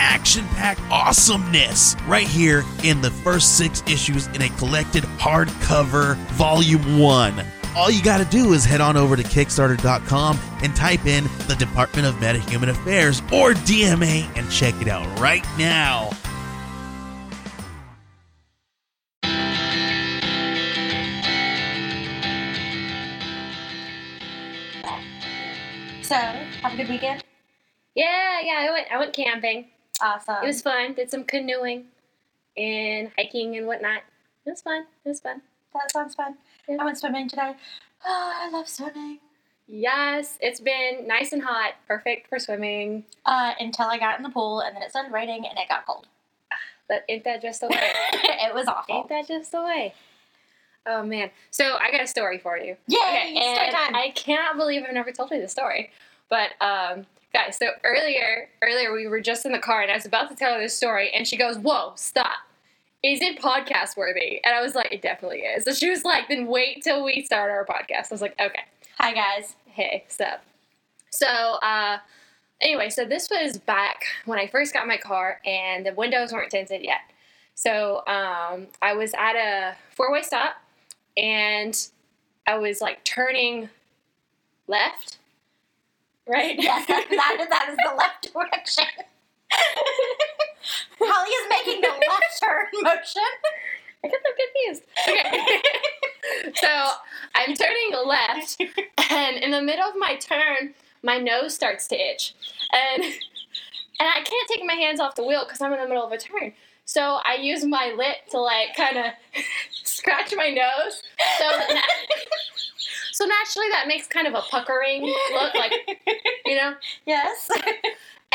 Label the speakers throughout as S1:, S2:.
S1: action packed awesomeness right here in the first six issues in a collected hardcover volume one. All you got to do is head on over to Kickstarter.com and type in the Department of Metahuman Affairs or DMA and check it out right now.
S2: So, have a good weekend.
S3: Yeah, yeah, I went I went camping.
S2: Awesome.
S3: It was fun. Did some canoeing and hiking and whatnot. It was fun. It was fun.
S2: that sounds fun.
S3: Yeah.
S2: I went swimming today. Oh, I love swimming.
S3: Yes, it's been nice and hot. Perfect for swimming.
S2: Uh, until I got in the pool and then it started raining and it got cold.
S3: But ain't that just the way?
S2: it was awful.
S3: ain't that just the way? Oh man. So I got a story for you.
S2: Yay!
S3: Okay,
S2: story
S3: and
S2: time.
S3: I cannot believe I've never told you this story. But um, guys, so earlier, earlier we were just in the car, and I was about to tell her this story, and she goes, "Whoa, stop! Is it podcast worthy?" And I was like, "It definitely is." So she was like, "Then wait till we start our podcast." I was like, "Okay,
S2: Hi guys.
S3: hey, sup?" So uh, anyway, so this was back when I first got my car, and the windows weren't tinted yet. So um, I was at a four-way stop, and I was like turning left, right?
S2: Yes, that, that, that is the left direction. Holly is making the left turn motion.
S3: I get them confused. Okay. so I'm turning left, and in the middle of my turn, my nose starts to itch, and and I can't take my hands off the wheel because I'm in the middle of a turn. So I use my lip to like kind of scratch my nose. So so naturally that makes kind of a puckering look, like you know.
S2: Yes.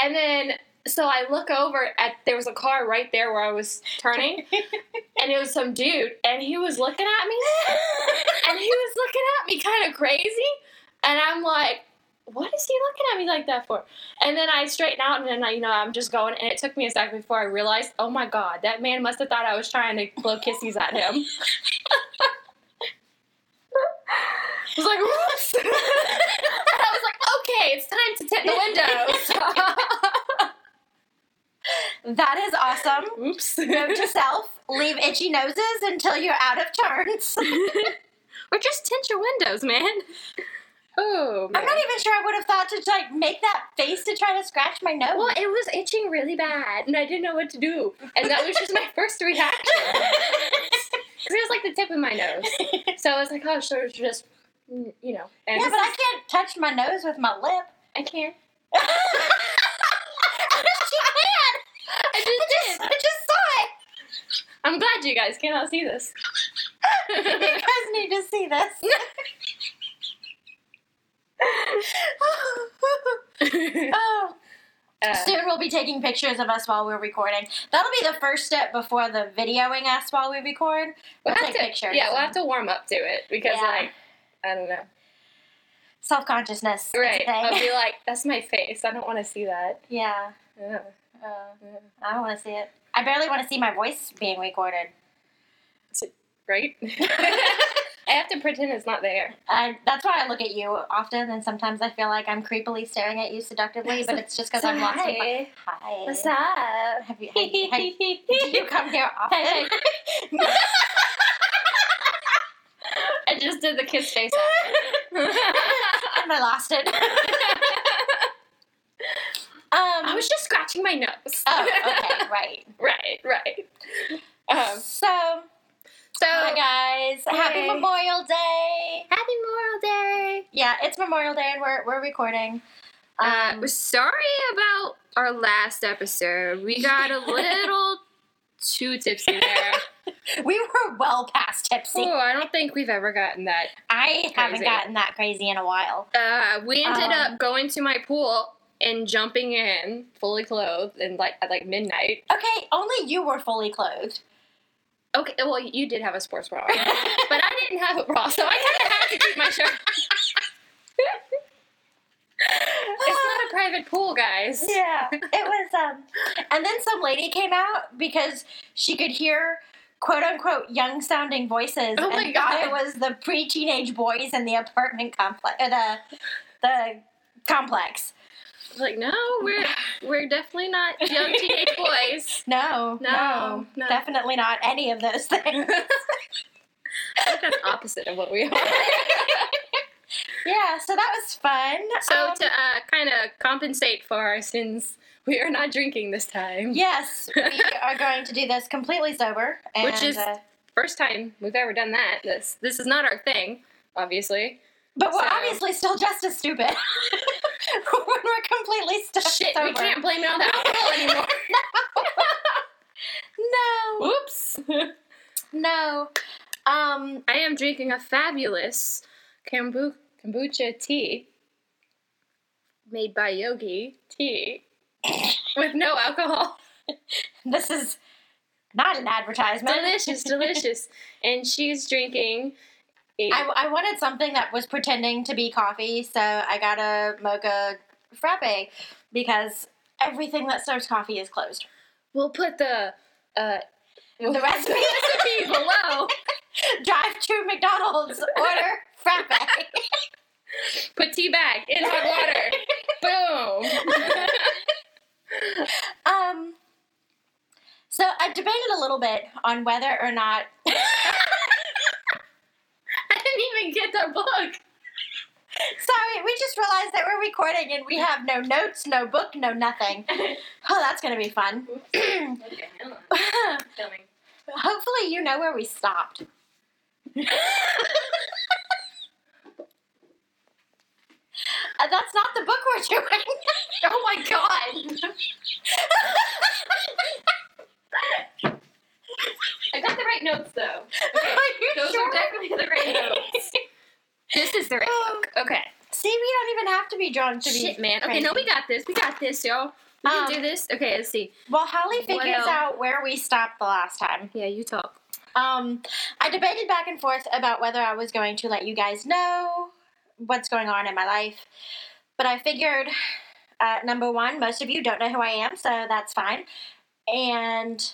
S3: And then so I look over at there was a car right there where I was turning, and it was some dude, and he was looking at me, and he was looking at me kind of crazy, and I'm like, what is he looking at me like that for? And then I straighten out, and then I, you know I'm just going, and it took me a second before I realized, oh my god, that man must have thought I was trying to blow kisses at him. I was like, whoops. and I was like, okay, it's time to tint the windows.
S2: that is awesome.
S3: Oops.
S2: Note to self: leave itchy noses until you're out of turns.
S3: or just tint your windows, man. Oh, man.
S2: I'm not even sure I would have thought to like make that face to try to scratch my nose.
S3: Well, it was itching really bad, and I didn't know what to do. And that was just my first reaction. Because it was like the tip of my nose. So I was like, oh, so it's just, you know. And
S2: yeah, but I can't touch my nose with my lip.
S3: I can't.
S2: she can.
S3: I just
S2: I
S3: did.
S2: just, I just saw it.
S3: I'm glad you guys cannot see this.
S2: you guys need to see this. oh.
S3: Uh,
S2: Soon we'll be taking pictures of us while we're recording. That'll be the first step before the videoing us while we record. We'll,
S3: we'll
S2: take
S3: to,
S2: pictures.
S3: Yeah, we'll have to warm up to it because,
S2: Yeah.
S3: like, I don't know.
S2: Self consciousness.
S3: Right. I'll be like, that's my face. I don't want to see that.
S2: yeah. Uh, I don't want to see it. I barely want to see my voice being recorded.
S3: Right? I have to pretend it's not there.
S2: I, that's why I look at you often, and sometimes I feel like I'm creepily staring at you seductively, but it's just because I'm lost. my-
S3: Hi.
S2: Hi.
S3: What's up?
S2: Have you, have, have, do you come here often?
S3: Hey, I just did the kiss face
S2: and I lost it. um,
S3: I was just scratching my nose.
S2: oh, okay, right.
S3: right, right. Um,
S2: So,
S3: so,
S2: hi guys. Happy Memorial Day.
S3: happy Memorial Day.
S2: Yeah, it's Memorial Day, and we're we're recording.
S3: Uh,
S2: Um,
S3: we're sorry about our last episode. We got a little too tipsy there.
S2: we were well past tipsy.
S3: Oh, I don't think we've ever gotten that.
S2: I haven't gotten that crazy in a while.
S3: Uh, we ended
S2: Um,
S3: up going to my pool and jumping in fully clothed and like at like midnight.
S2: Okay, only you were fully clothed.
S3: Okay, well, you did have a sports bra, but I didn't have a bra, so I kind of had to keep my shirt. it's not a private pool, guys.
S2: Yeah, it was. Um, and then some lady came out because she could hear quote unquote young sounding voices.
S3: Oh my
S2: and
S3: God.
S2: It was the pre teenage boys in the apartment complex. Uh, the the complex.
S3: Like, no, we're we're definitely not young teenage boys.
S2: No,
S3: No,
S2: no,
S3: no.
S2: definitely not any of those things.
S3: I think that's opposite of what we are.
S2: yeah, so that was fun.
S3: So
S2: Um,
S3: to uh, kind of compensate for our sins, we are not drinking this time.
S2: yes, we are going to do this completely sober, and,
S3: Which is-
S2: uh,
S3: First time we've ever done that. This this is not our thing, obviously.
S2: but we're
S3: so-
S2: obviously still just as stupid when we're completely st-
S3: Shit,
S2: sober.
S3: we can't blame it on the alcohol anymore.
S2: No,
S3: Whoops.
S2: no. Um,
S3: I am drinking a fabulous kombu- kombucha tea made by Yogi Tea with no alcohol.
S2: this is not an advertisement.
S3: delicious, delicious. And she's drinking a
S2: I, I wanted something that was pretending to be coffee, so I got a mocha frappe because everything that serves coffee is closed.
S3: We'll put the uh,
S2: The recipe.
S3: recipe below.
S2: Drive to McDonald's, order frappe.
S3: Put tea bag in hot water. Boom.
S2: Um, so I debated a little bit on whether or not.
S3: I didn't even get the book.
S2: Sorry, we just realized that we're recording and we have no notes, no book, no nothing. Oh, that's gonna be fun.
S3: okay, hold on. Filming.
S2: Hopefully, you know where we stopped. Uh, that's not the book we're doing.
S3: Oh my god. I got the right notes though. Okay.
S2: Are you
S3: Those
S2: sure?
S3: are definitely the right notes. This is the right
S2: Oh.
S3: book. Okay.
S2: See, we don't even have to be drunk to be.
S3: Shit, man. Okay, no, we got this. We got this, y'all. We can
S2: Um,
S3: do this. Okay, let's see.
S2: Well, Holly figures out where we stopped the last time,
S3: Yeah, you talk.
S2: um, I debated back and forth about whether I was going to let you guys know what's going on in my life. But I figured, uh, number one, most of you don't know who I am, so that's fine. And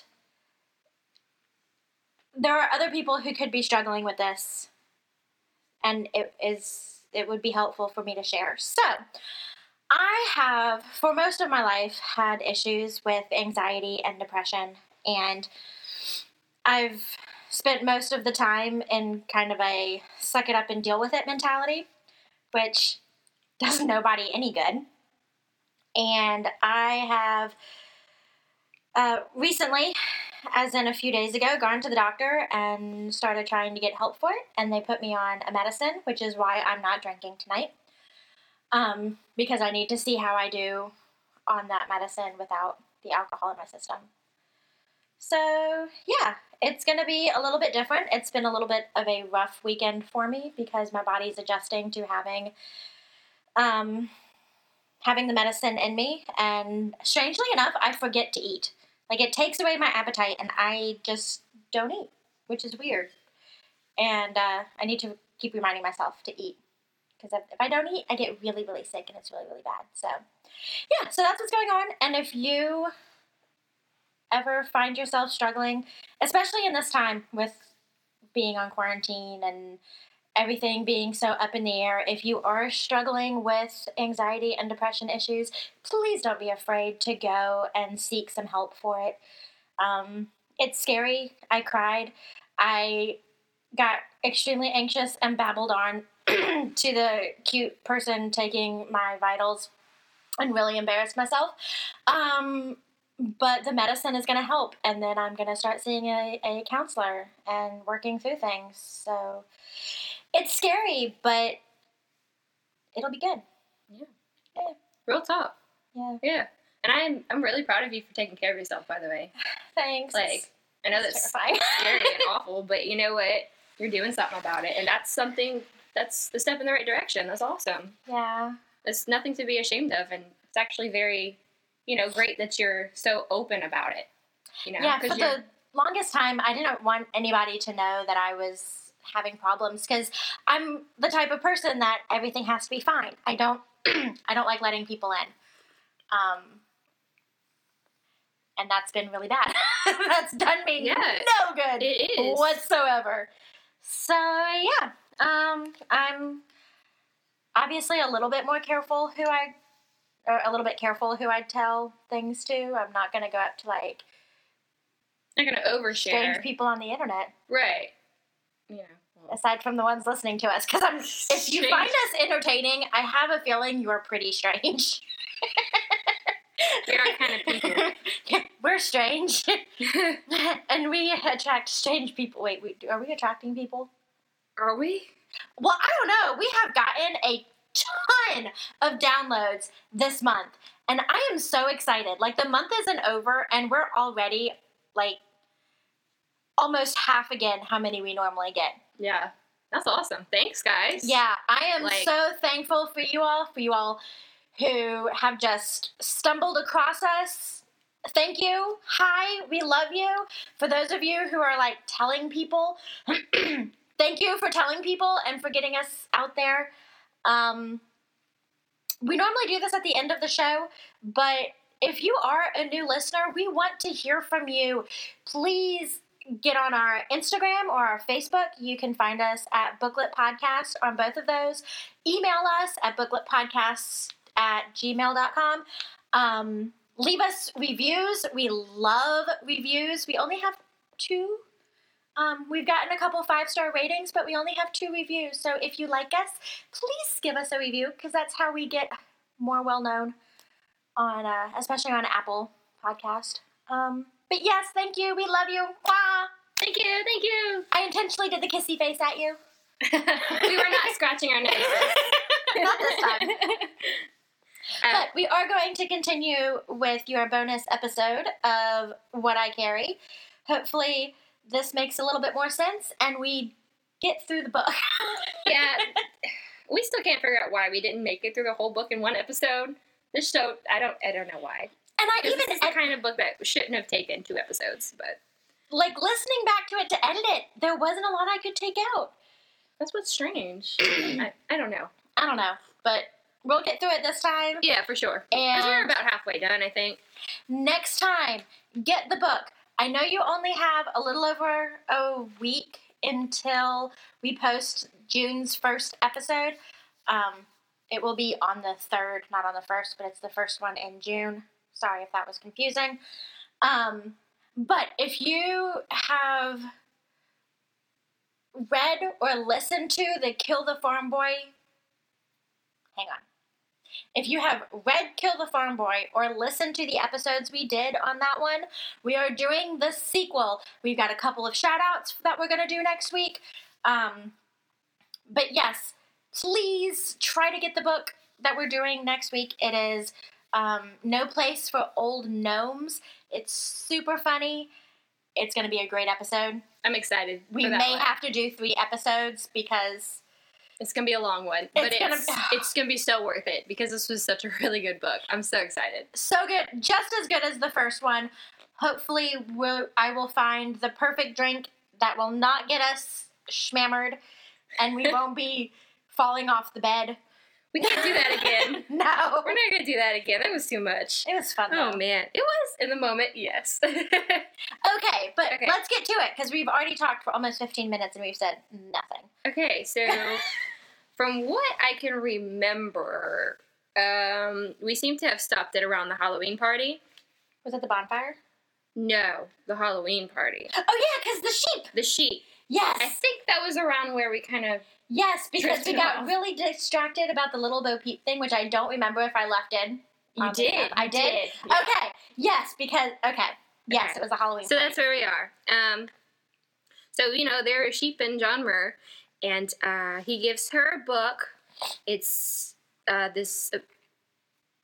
S2: there are other people who could be struggling with this, and it is it would be helpful for me to share. So, I have for most of my life had issues with anxiety and depression, and I've spent most of the time in kind of a suck it up and deal with it mentality, which does nobody any good. And I have uh, recently, as in a few days ago, gone to the doctor and started trying to get help for it. And they put me on a medicine, which is why I'm not drinking tonight. Um, because I need to see how I do on that medicine without the alcohol in my system. So, yeah, it's going to be a little bit different. It's been a little bit of a rough weekend for me because my body's adjusting to having um, having the medicine in me. And strangely enough, I forget to eat. Like, it takes away my appetite, and I just don't eat, which is weird. And uh, I need to keep reminding myself to eat because if, if I don't eat, I get really, really sick, and it's really, really bad. So, yeah, so that's what's going on. And if you ever find yourself struggling, especially in this time with being on quarantine and everything being so up in the air, if you are struggling with anxiety and depression issues, please don't be afraid to go and seek some help for it. Um, it's scary. I cried. I got extremely anxious and babbled on to the cute person taking my vitals and really embarrassed myself. Um, but the medicine is going to help, and then I'm going to start seeing a, a counselor and working through things. So it's scary, but it'll be good. Yeah. Yeah.
S3: Real talk.
S2: Yeah.
S3: Yeah. And I'm I'm really proud of you for taking care of yourself, by the way.
S2: Thanks.
S3: Like, I know that's
S2: terrifying.
S3: scary and awful, but you know what? You're doing something about it, and that's something. That's the step in the right direction. That's awesome.
S2: yeah.
S3: It's nothing to be ashamed of, and it's actually very, you know, great that you're so open about it. You know,
S2: Yeah, for the longest time, I didn't want anybody to know that I was having problems because I'm the type of person that everything has to be fine. I don't, I don't like letting people in. Um, and that's been really bad. that's done me
S3: Yeah,
S2: no good
S3: It is.
S2: whatsoever. So yeah, um, I'm obviously a little bit more careful who I, a little bit careful who I tell things to. I'm not gonna go up to like
S3: Not gonna overshare.
S2: strange people on the internet,
S3: Right. You know. well,
S2: aside from the ones listening to us. Because I'm, if you
S3: Strange.
S2: find us entertaining, I have a feeling you are pretty strange.
S3: We are kind of people.
S2: We're strange, and we attract strange people. Wait, we, are we attracting people?
S3: Are we?
S2: Well, I don't know. We have gotten a ton of downloads this month, and I am so excited. Like the month isn't over, and we're already like almost half again how many we normally get.
S3: Yeah. That's awesome. Thanks, guys.
S2: Yeah, I am
S3: Like-
S2: so thankful for you all, for you all who have just stumbled across us. Thank you. Hi, we love you. For those of you who are like telling people, thank you for telling people and for getting us out there. Um, we normally do this at the end of the show, but if you are a new listener, we want to hear from you. Please get on our Instagram or our Facebook. You can find us at Booklet Podcast on both of those. Email us at bookletpodcasts at gmail.com. Um, leave us reviews. We love reviews. We only have two. Um, we've gotten a couple five star ratings, but we only have two reviews. So if you like us, please give us a review because that's how we get more well known on, uh, especially on Apple Podcast. Um, but yes, thank you. We love you. Wah!
S3: Thank you. Thank you.
S2: I intentionally did the kissy face at you.
S3: we were not scratching our noses.
S2: Not this time.
S3: Um,
S2: But we are going to continue with your bonus episode of What I Carry. Hopefully, this makes a little bit more sense and we get through the book.
S3: yeah, we still can't figure out why we didn't make it through the whole book in one episode. This show, I don't, I don't know why.
S2: And I even
S3: this is the kind of book that shouldn't have taken two episodes, but
S2: like listening back to it to edit it, there wasn't a lot I could take out.
S3: that's what's strange. I, I don't know.
S2: I don't know, but we'll get through it this time.
S3: Yeah, for sure. And we're about halfway done, I think.
S2: next time, get the book. I know you only have a little over a week until we post June's first episode. Um, it will be on the third, not on the first, but it's the first one in June. Sorry if that was confusing. Um, but if you have read or listened to the Kill the Farm Boy, hang on. If you have read Kill the Farm Boy or listened to the episodes we did on that one, we are doing the sequel. We've got a couple of shout outs that we're going to do next week. Um, but yes, please try to get the book that we're doing next week. It is um, No Place for Old Gnomes. It's super funny. It's going to be a great episode.
S3: I'm excited.
S2: We may
S3: one.
S2: have to do three episodes because
S3: It's gonna be a long one, but
S2: It's gonna-
S3: it's it's gonna be so worth it because this was such a really good book. I'm so excited.
S2: so good, just as good as the first one. Hopefully, we'll, I will find the perfect drink that will not get us schmammered, and we won't be falling off the bed.
S3: We can't do that again.
S2: No,
S3: We're not gonna do that again. That was too much.
S2: it was fun
S3: Oh man, it was in the moment. Yes.
S2: Okay, but
S3: Okay.
S2: let's get to it because we've already talked for almost 15 minutes and we've said nothing.
S3: okay, so from what I can remember, um, we seem to have stopped it around the Halloween party.
S2: Was it the bonfire?
S3: No, the Halloween party.
S2: Oh yeah, because the sheep.
S3: The sheep.
S2: Yes.
S3: I think that was around where we kind of.
S2: yes, because we got
S3: off.
S2: really distracted about the little Bo Peep thing, which I don't remember if I left in.
S3: You
S2: the-
S3: did.
S2: I
S3: you
S2: did.
S3: Yeah.
S2: Okay. Yes, because okay. Yes,
S3: Okay.
S2: it was a Halloween.
S3: So
S2: party.
S3: that's where we are. Um, so you know there are sheep in John Muir, and uh, he gives her a book. It's uh, this uh,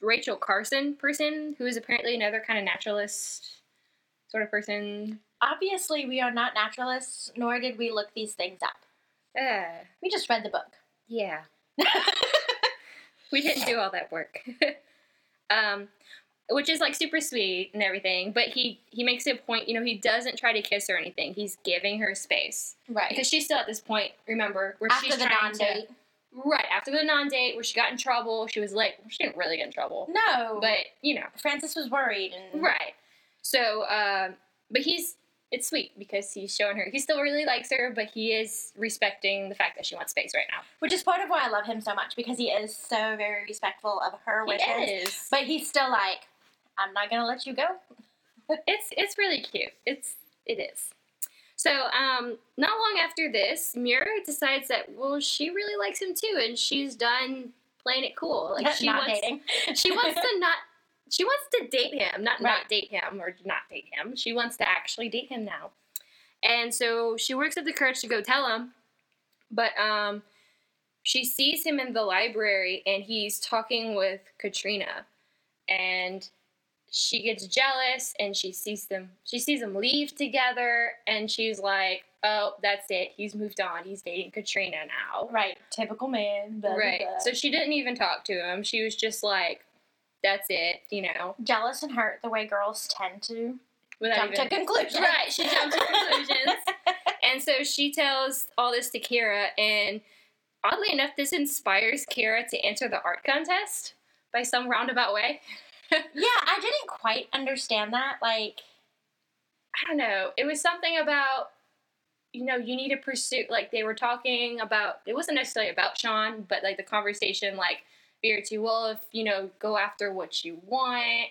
S3: Rachel Carson person who is apparently another kind of naturalist sort of person.
S2: obviously we are not naturalists, nor did we look these things up.
S3: Uh,
S2: We just read the book.
S3: yeah, we didn't do all that work. um, which is like super sweet and everything. But he he makes it a point. You know, he doesn't try to kiss her or anything. He's giving her space
S2: Right.
S3: because she's still at this point. Remember where
S2: After
S3: she's
S2: the
S3: trying
S2: non
S3: to
S2: date.
S3: right after the non date where she got in trouble. She was like She didn't really get in trouble,
S2: No.
S3: but you know,
S2: Francis was worried and
S3: right. So, um, but he's it's sweet because he's showing her he still really likes her, but he is respecting the fact that she wants space right now.
S2: which is part of why I love him so much because he is so very respectful of her wishes.
S3: He is.
S2: But he's still like, I'm not gonna let you go.
S3: it's it's really cute. It's it is. So, um, not long after this, Mira decides that well, she really likes him too, and she's done playing it cool. Like she
S2: not
S3: wants,
S2: dating.
S3: she wants to not. She wants to date him, not
S2: Right.
S3: not date him or not date him. She wants to actually date him now, and so she works up the courage to go tell him. But um, she sees him in the library, and he's talking with Katrina, and she gets jealous and she sees them she sees them leave together and she's like oh that's it. He's moved on. He's dating katrina now.
S2: Right. Typical man. blah,
S3: right.
S2: blah.
S3: so she didn't even talk to him. She was just like that's it you know?
S2: Jealous and hurt the way girls tend to
S3: without
S2: jump to conclusions.
S3: right. She jumped to conclusions. And so she tells all this to kira and oddly enough this inspires kira to enter the art contest by some roundabout way
S2: I didn't quite understand that. Like,
S3: I don't know. It was something about, you know, you need to pursue, like, they were talking about, it wasn't necessarily about Sean, but like the conversation, like, Vera T. Wolf, you know, go after what you want.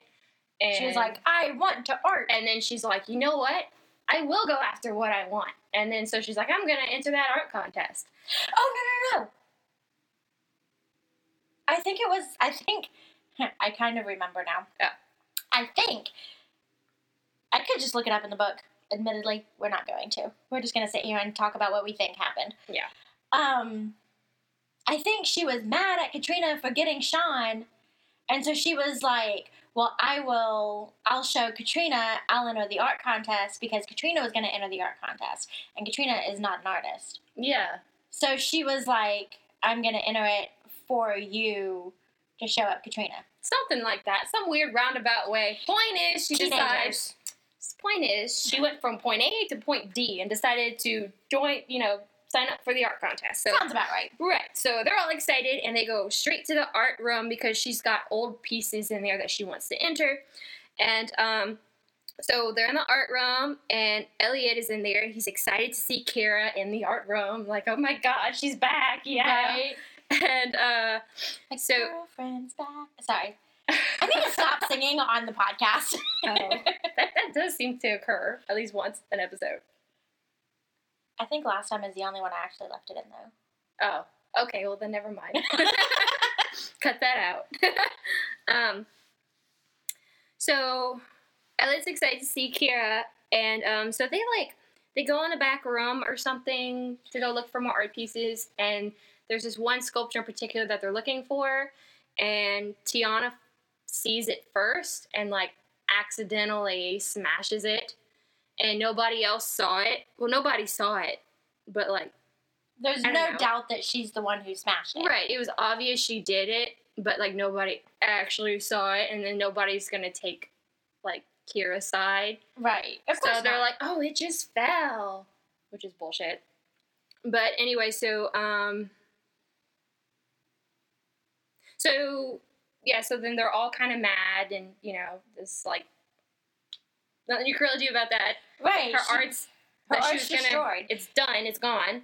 S3: And
S2: she was like, I want to art.
S3: and then she's like, you know what? I will go after what I want. And then so she's like, I'm going to enter that art contest.
S2: Oh no no no! I think it was. I think I kind of remember now.
S3: Yeah.
S2: I think I could just look it up in the book. Admittedly, we're not going to. We're just going to sit here and talk about what we think happened.
S3: Yeah.
S2: Um, I think she was mad at Katrina for getting Sean, and so she was like, "Well, I will. I'll show Katrina. I'll enter the art contest because Katrina was going to enter the art contest, and Katrina is not an artist."
S3: Yeah.
S2: So she was like, I'm going to enter it for you to show up Katrina.
S3: Something like that. Some weird roundabout way. Point is, she decides. Point is, she went from point A to point D and decided to join, you know, sign up for the art contest. So
S2: Sounds about right.
S3: Right. So they're all excited and they go straight to the art room because she's got old pieces in there that she wants to enter. And um, so they're in the art room and Elliot is in there. He's excited to see Kara in the art room. Like, oh my God, she's back. Yeah.
S2: Right?
S3: And uh,
S2: My
S3: So-
S2: girlfriend's back. Sorry. I need to stop singing on the podcast.
S3: oh, that, that does seem to occur at least once an episode.
S2: I think last time is the only one I actually left it in, though.
S3: Oh, okay. Well, then never mind. Cut that out. um, so Elliot's excited to see Kira, and um, so they like they go in the back room or something to go look for more art pieces, and there's this one sculpture in particular that they're looking for, and Tiana sees it first and like accidentally smashes it, and nobody else saw it. Well, nobody saw it, but like.
S2: There's no
S3: know.
S2: doubt that she's the one who smashed it.
S3: Right. It was obvious she did it, but like nobody actually saw it, and then nobody's gonna take like Kira's side.
S2: Right. Of course
S3: So they're
S2: not.
S3: like, "Oh, it just fell," which is bullshit. But anyway, so um, so yeah, so then they're all kind of mad, and you know, this like nothing you can really do about that
S2: right.
S3: her
S2: she-
S3: art's
S2: her art's
S3: gonna
S2: destroyed.
S3: it's done it's gone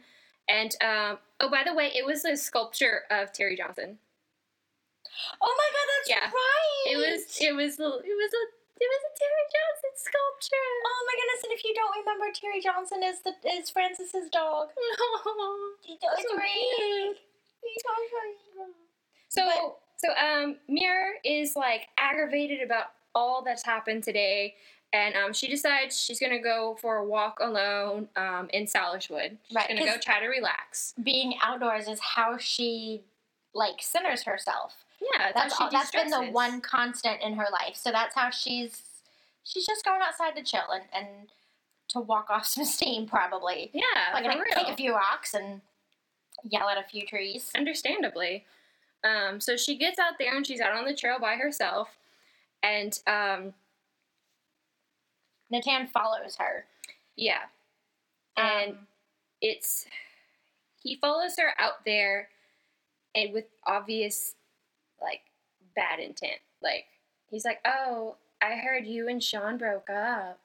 S3: and um, oh by the way it was a sculpture of terry johnson
S2: Oh my god, that's
S3: Yeah.
S2: right.
S3: it was it was a, it was a it was a terry johnson sculpture
S2: Oh my goodness! And if you don't remember, Terry Johnson is the is Francis's dog.
S3: no
S2: He does
S3: So
S2: read.
S3: cute.
S2: He does read.
S3: So
S2: But-
S3: so um Mir is like aggravated about all that's happened today and um, she decides she's gonna go for a walk alone um, in Salishwood. She's
S2: Right,
S3: gonna go try to relax.
S2: Being outdoors is how she like centers herself.
S3: Yeah,
S2: That's
S3: how
S2: all, that's been the one constant in her life. So that's how she's she's just going outside to chill and, and to walk off some steam probably.
S3: Yeah,
S2: Like
S3: for real.
S2: take a few rocks and yell at a few trees.
S3: understandably. Um, so she gets out there and she's out on the trail by herself. And um,
S2: Natan follows her.
S3: yeah, and
S2: Um,
S3: it's he follows her out there, and with obvious like bad intent. Like he's like, "Oh, I heard you and Sean broke up,"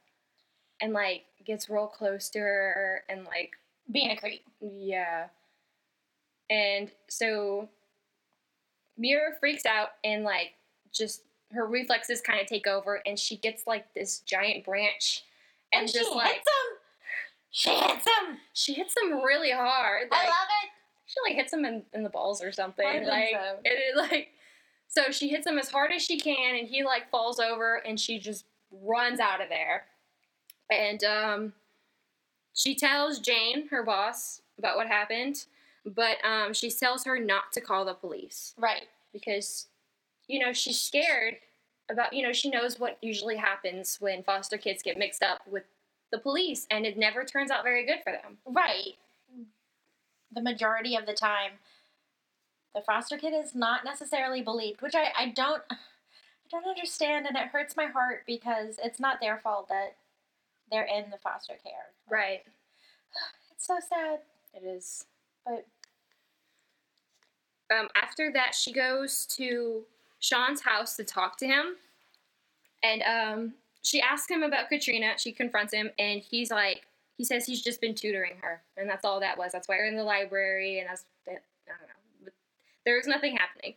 S3: and like gets real close to her and like
S2: being a creep.
S3: Yeah. And so Mira freaks out and like just her reflexes kind of take over and she gets like this giant branch and,
S2: And,
S3: just
S2: she
S3: like
S2: hits him. She hits him.
S3: she hits him really hard. Like,
S2: I love it.
S3: she like hits him in, in the balls or something.
S2: I think
S3: like
S2: so.
S3: and it like so she hits him as hard as she can and he like falls over and she just runs out of there. And um she tells Jane, her boss, about what happened, but um she tells her not to call the police
S2: Right.
S3: because you know she's scared about you know she knows what usually happens when foster kids get mixed up with the police and it never turns out very good for them.
S2: Right. The majority of the time, the foster kid is not necessarily believed, which I, I don't I don't understand, and it hurts my heart because it's not their fault that they're in the foster care.
S3: Right.
S2: It's so sad.
S3: It is.
S2: But
S3: um, after that, she goes to Sean's house to talk to him, and um, she asks him about Katrina. She confronts him, and he's like, he says he's just been tutoring her, and that's all that was. That's why we're in the library, and that's. I don't know. But there was nothing happening,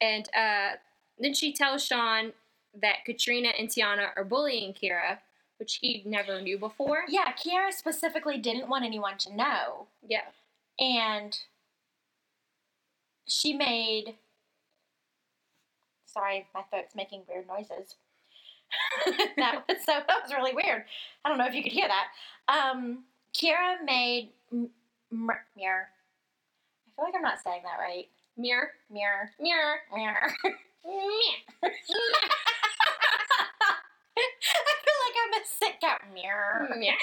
S3: and uh, then she tells Sean that Katrina and Tiana are bullying Kira, which he never knew before.
S2: yeah, Kira specifically didn't want anyone to know.
S3: Yeah.
S2: and she made sorry my throat's making weird noises that was so that was really weird i don't know if you could hear that um kira made m- m- mirror i feel like i'm not saying that right
S3: Mirror.
S2: mirror
S3: Mirror.
S2: mirror
S3: Mirror.
S2: i feel like i'm a sick cat mirror
S3: Mirror.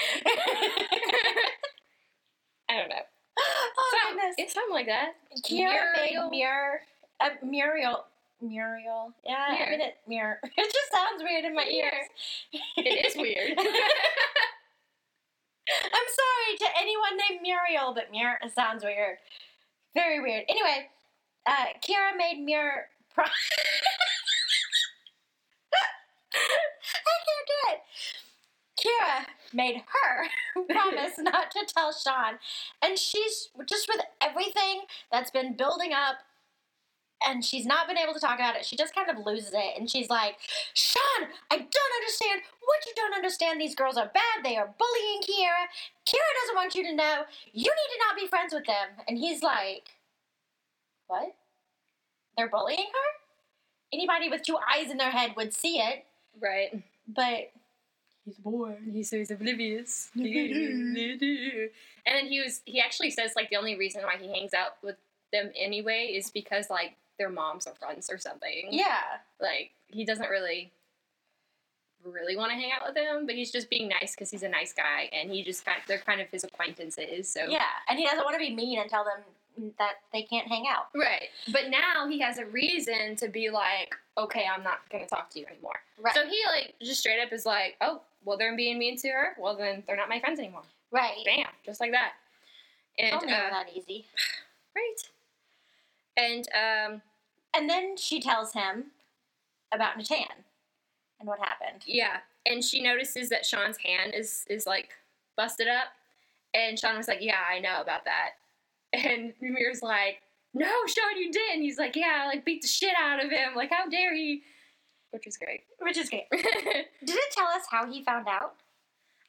S3: I don't know.
S2: oh
S3: Some-
S2: goodness
S3: It's something like that.
S2: Kira
S3: Muriel.
S2: made mirror. Uh, Muriel. Muriel. Yeah, I
S3: Mirror.
S2: mean it. Mirror. It just sounds weird in my ears.
S3: It is weird.
S2: I'm sorry to anyone named Muriel, but Mirror sounds weird. Very weird. Anyway, uh, Kira made Mirror. Pro- I can't do it. Kira made her promise not to tell Sean. And she's just with everything that's been building up and she's not been able to talk about it. She just kind of loses it. And she's like, Sean, I don't understand. What you don't understand, these girls are bad. They are bullying Kira. Kira doesn't want you to know. You need to not be friends with them. And he's like, What? They're bullying her? Anybody with two eyes in their head would see it.
S3: right.
S2: But he's bored.
S3: He's so he's oblivious. and then he was he actually says like the only reason why he hangs out with them anyway is because like their moms are friends or something.
S2: Yeah.
S3: Like he doesn't really really want to hang out with them, but he's just being nice because he's a nice guy and he just kind they're kind of his acquaintances. So
S2: Yeah. And he doesn't want to be mean and tell them that they can't hang out.
S3: Right. But now he has a reason to be like, okay, I'm not going to talk to you anymore.
S2: Right.
S3: So he, like, just straight up is like, oh, well, they're being mean to her. Well, then they're not my friends anymore.
S2: right.
S3: Bam. Just like that. And, uh,
S2: that easy.
S3: right. And, um,
S2: And then she tells him about Natan and what happened.
S3: yeah. And she notices that Sean's hand is, is like, busted up. And Sean was like, yeah, I know about that. And Mir's like, no, Sean, you did. And he's like, yeah, I, like, beat the shit out of him. Like, how dare he? Which is great.
S2: Which is great. Did it tell us how he found out?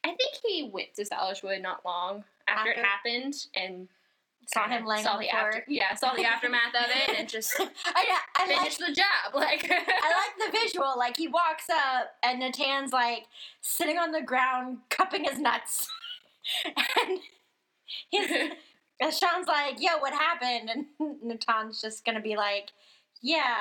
S3: I think he went to Salishwood not long after,
S2: After?
S3: it happened and
S2: Saw him laying
S3: saw
S2: on the
S3: the
S2: floor.
S3: after yeah saw the aftermath of it and just
S2: I, I like
S3: finished the job like
S2: I like the visual. Like he walks up and Natan's like sitting on the ground cupping his nuts, and he's and Sean's like, "Yo, what happened?" And Natan's just gonna be like, "Yeah,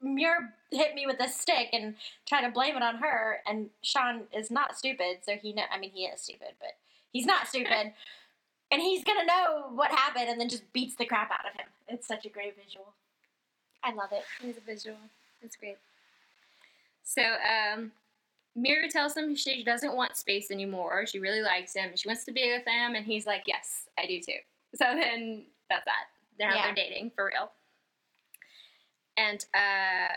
S2: Muir hit me with a stick and try to blame it on her." And Sean is not stupid, so he know. I mean, he is stupid, but he's not stupid. And he's gonna know what happened, and then just beats the crap out of him. It's such a great visual. I love it.
S3: It's a visual it's great So um, Mira tells him she doesn't want space anymore. She really likes him. She wants to be with him, and he's like, "Yes, I do too." So then that's that. Now
S2: Yeah.
S3: they're dating for real. And uh,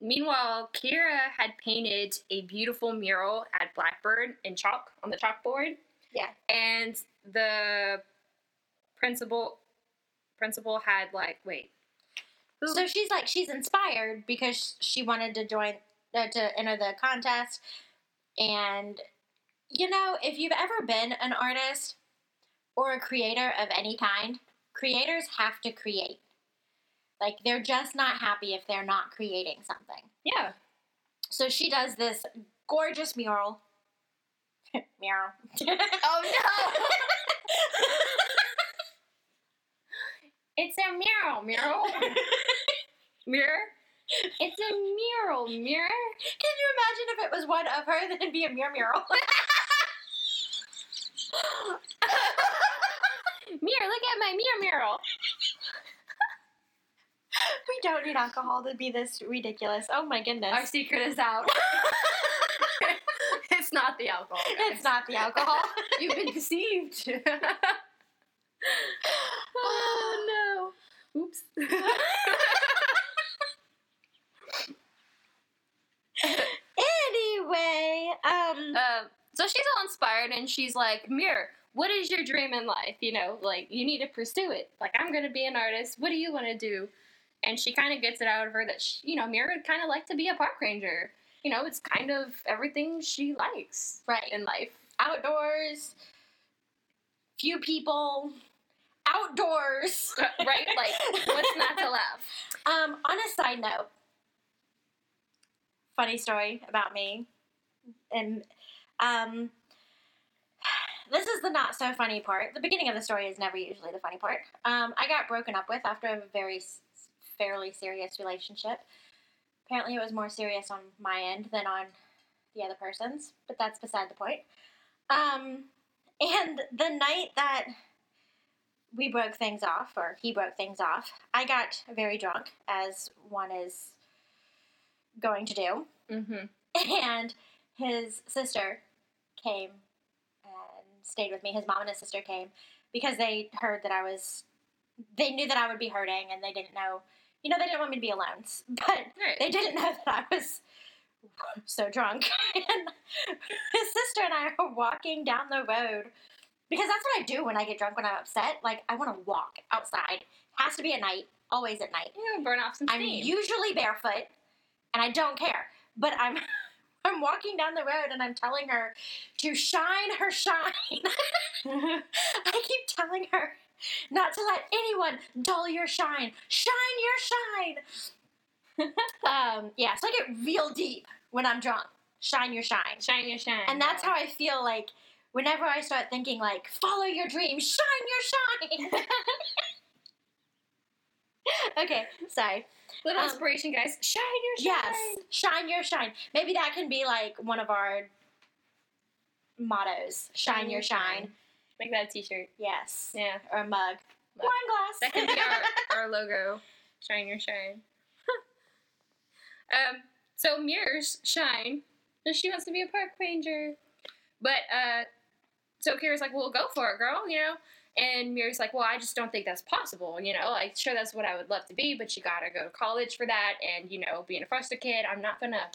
S3: meanwhile, Kira had painted a beautiful mural at Blackbird in chalk on the chalkboard.
S2: Yeah.
S3: And the principal principal had like wait. Who?
S2: So she's like she's inspired because she wanted to join uh, to enter the contest, and you know if you've ever been an artist or a creator of any kind, creators have to create. Like they're just not happy if they're not creating something.
S3: yeah.
S2: So she does this gorgeous mural. mural.
S3: Oh no! it's a mural, mural, mirror. It's a mural, mirror.
S2: Can you imagine if it was one of her, then it'd be a mirror mural?
S3: Mirror, look at my mirror mural.
S2: we don't need alcohol to be this ridiculous. Oh my goodness.
S3: Our secret is out. it's not the alcohol. guys.
S2: it's not the alcohol.
S3: You've been deceived. oh no. Oops.
S2: anyway, um,
S3: Um, so she's inspired and she's like, Mirror, what is your dream in life? You know, like you need to pursue it. Like I'm gonna be an artist. What do you want to do? And she kind of gets it out of her that she, you know, Mirror would kind of like to be a park ranger. You know, it's kind of everything she likes
S2: right.
S3: in life.
S2: Outdoors, few people, outdoors.
S3: right? Like, what's not to love?
S2: Um, on a side note, funny story about me, and um, this is the not so funny part. The beginning of the story is never usually the funny part. Um, I got broken up with after a very fairly serious relationship. Apparently, it was more serious on my end than on the other person's, but that's beside the point. Um, and the night that we broke things off, or he broke things off, I got very drunk, as one is going to do.
S3: Mm-hmm.
S2: And his sister came stayed with me. His mom and his sister came because they heard that I was, they knew that I would be hurting and they didn't know, you know, they didn't want me to be alone. But
S3: Right.
S2: they didn't know that I was so drunk. and his sister and I are walking down the road because that's what I do when I get drunk when I'm upset. Like, I want to walk outside. Has to be at night, always at night.
S3: Yeah, burn off some steam.
S2: I'm usually barefoot and I don't care. But I'm walking down the road and I'm telling her to shine her shine. I keep telling her not to let anyone dull your shine. Shine your shine. um, yeah, so I get real deep when I'm drunk. Shine your shine.
S3: shine your shine.
S2: And that's how I feel like whenever I start thinking like follow your dream, shine your shine. okay, sorry.
S3: little
S2: um,
S3: inspiration, guys. Shine your shine.
S2: Yes, shine your shine. Maybe that can be like one of our mottos. Shine your shine.
S3: Make that a T-shirt.
S2: Yes.
S3: Yeah,
S2: Or a mug.
S3: Mug.
S2: Wine glass.
S3: that can be our, our logo. Shine your shine. um. So mirrors shine. She wants to be a park ranger, but uh, so Kira's like, "Well, go for it, girl," you know. And Mirror's like, "Well, I just don't think that's possible, you know. Like, sure, that's what I would love to be, but you gotta go to college for that, and you know, being a foster kid, I'm not gonna,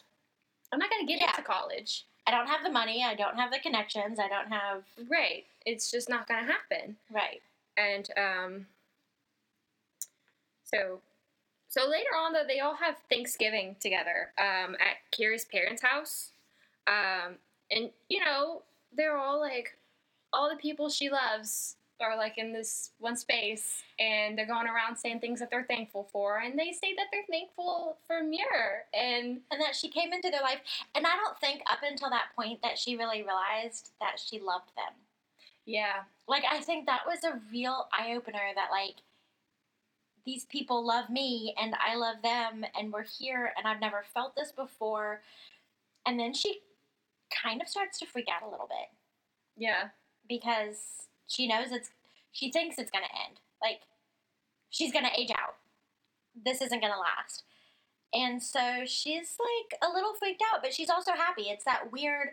S3: I'm not gonna get
S2: Yeah.
S3: into college."
S2: I don't have the money. I don't have the connections. I don't have.
S3: Right. It's just not to happen.
S2: Right.
S3: And um so so later on though they all have Thanksgiving together um at Kira's parents' house. Um and you know, they're all like all the people she loves are like in this one space and they're going around saying things that they're thankful for and they say that they're thankful for Mirror and
S2: And that she came into their life. And I don't think up until that point that she really realized that she loved them.
S3: yeah,
S2: Like, I think that was a real eye opener that, like, these people love me and I love them and we're here and I've never felt this before. And then she kind of starts to freak out a little bit
S3: yeah,
S2: because she knows it's, she thinks it's going to end. Like, she's going to age out. This isn't going to last. And so she's like a little freaked out, but she's also happy. It's that weird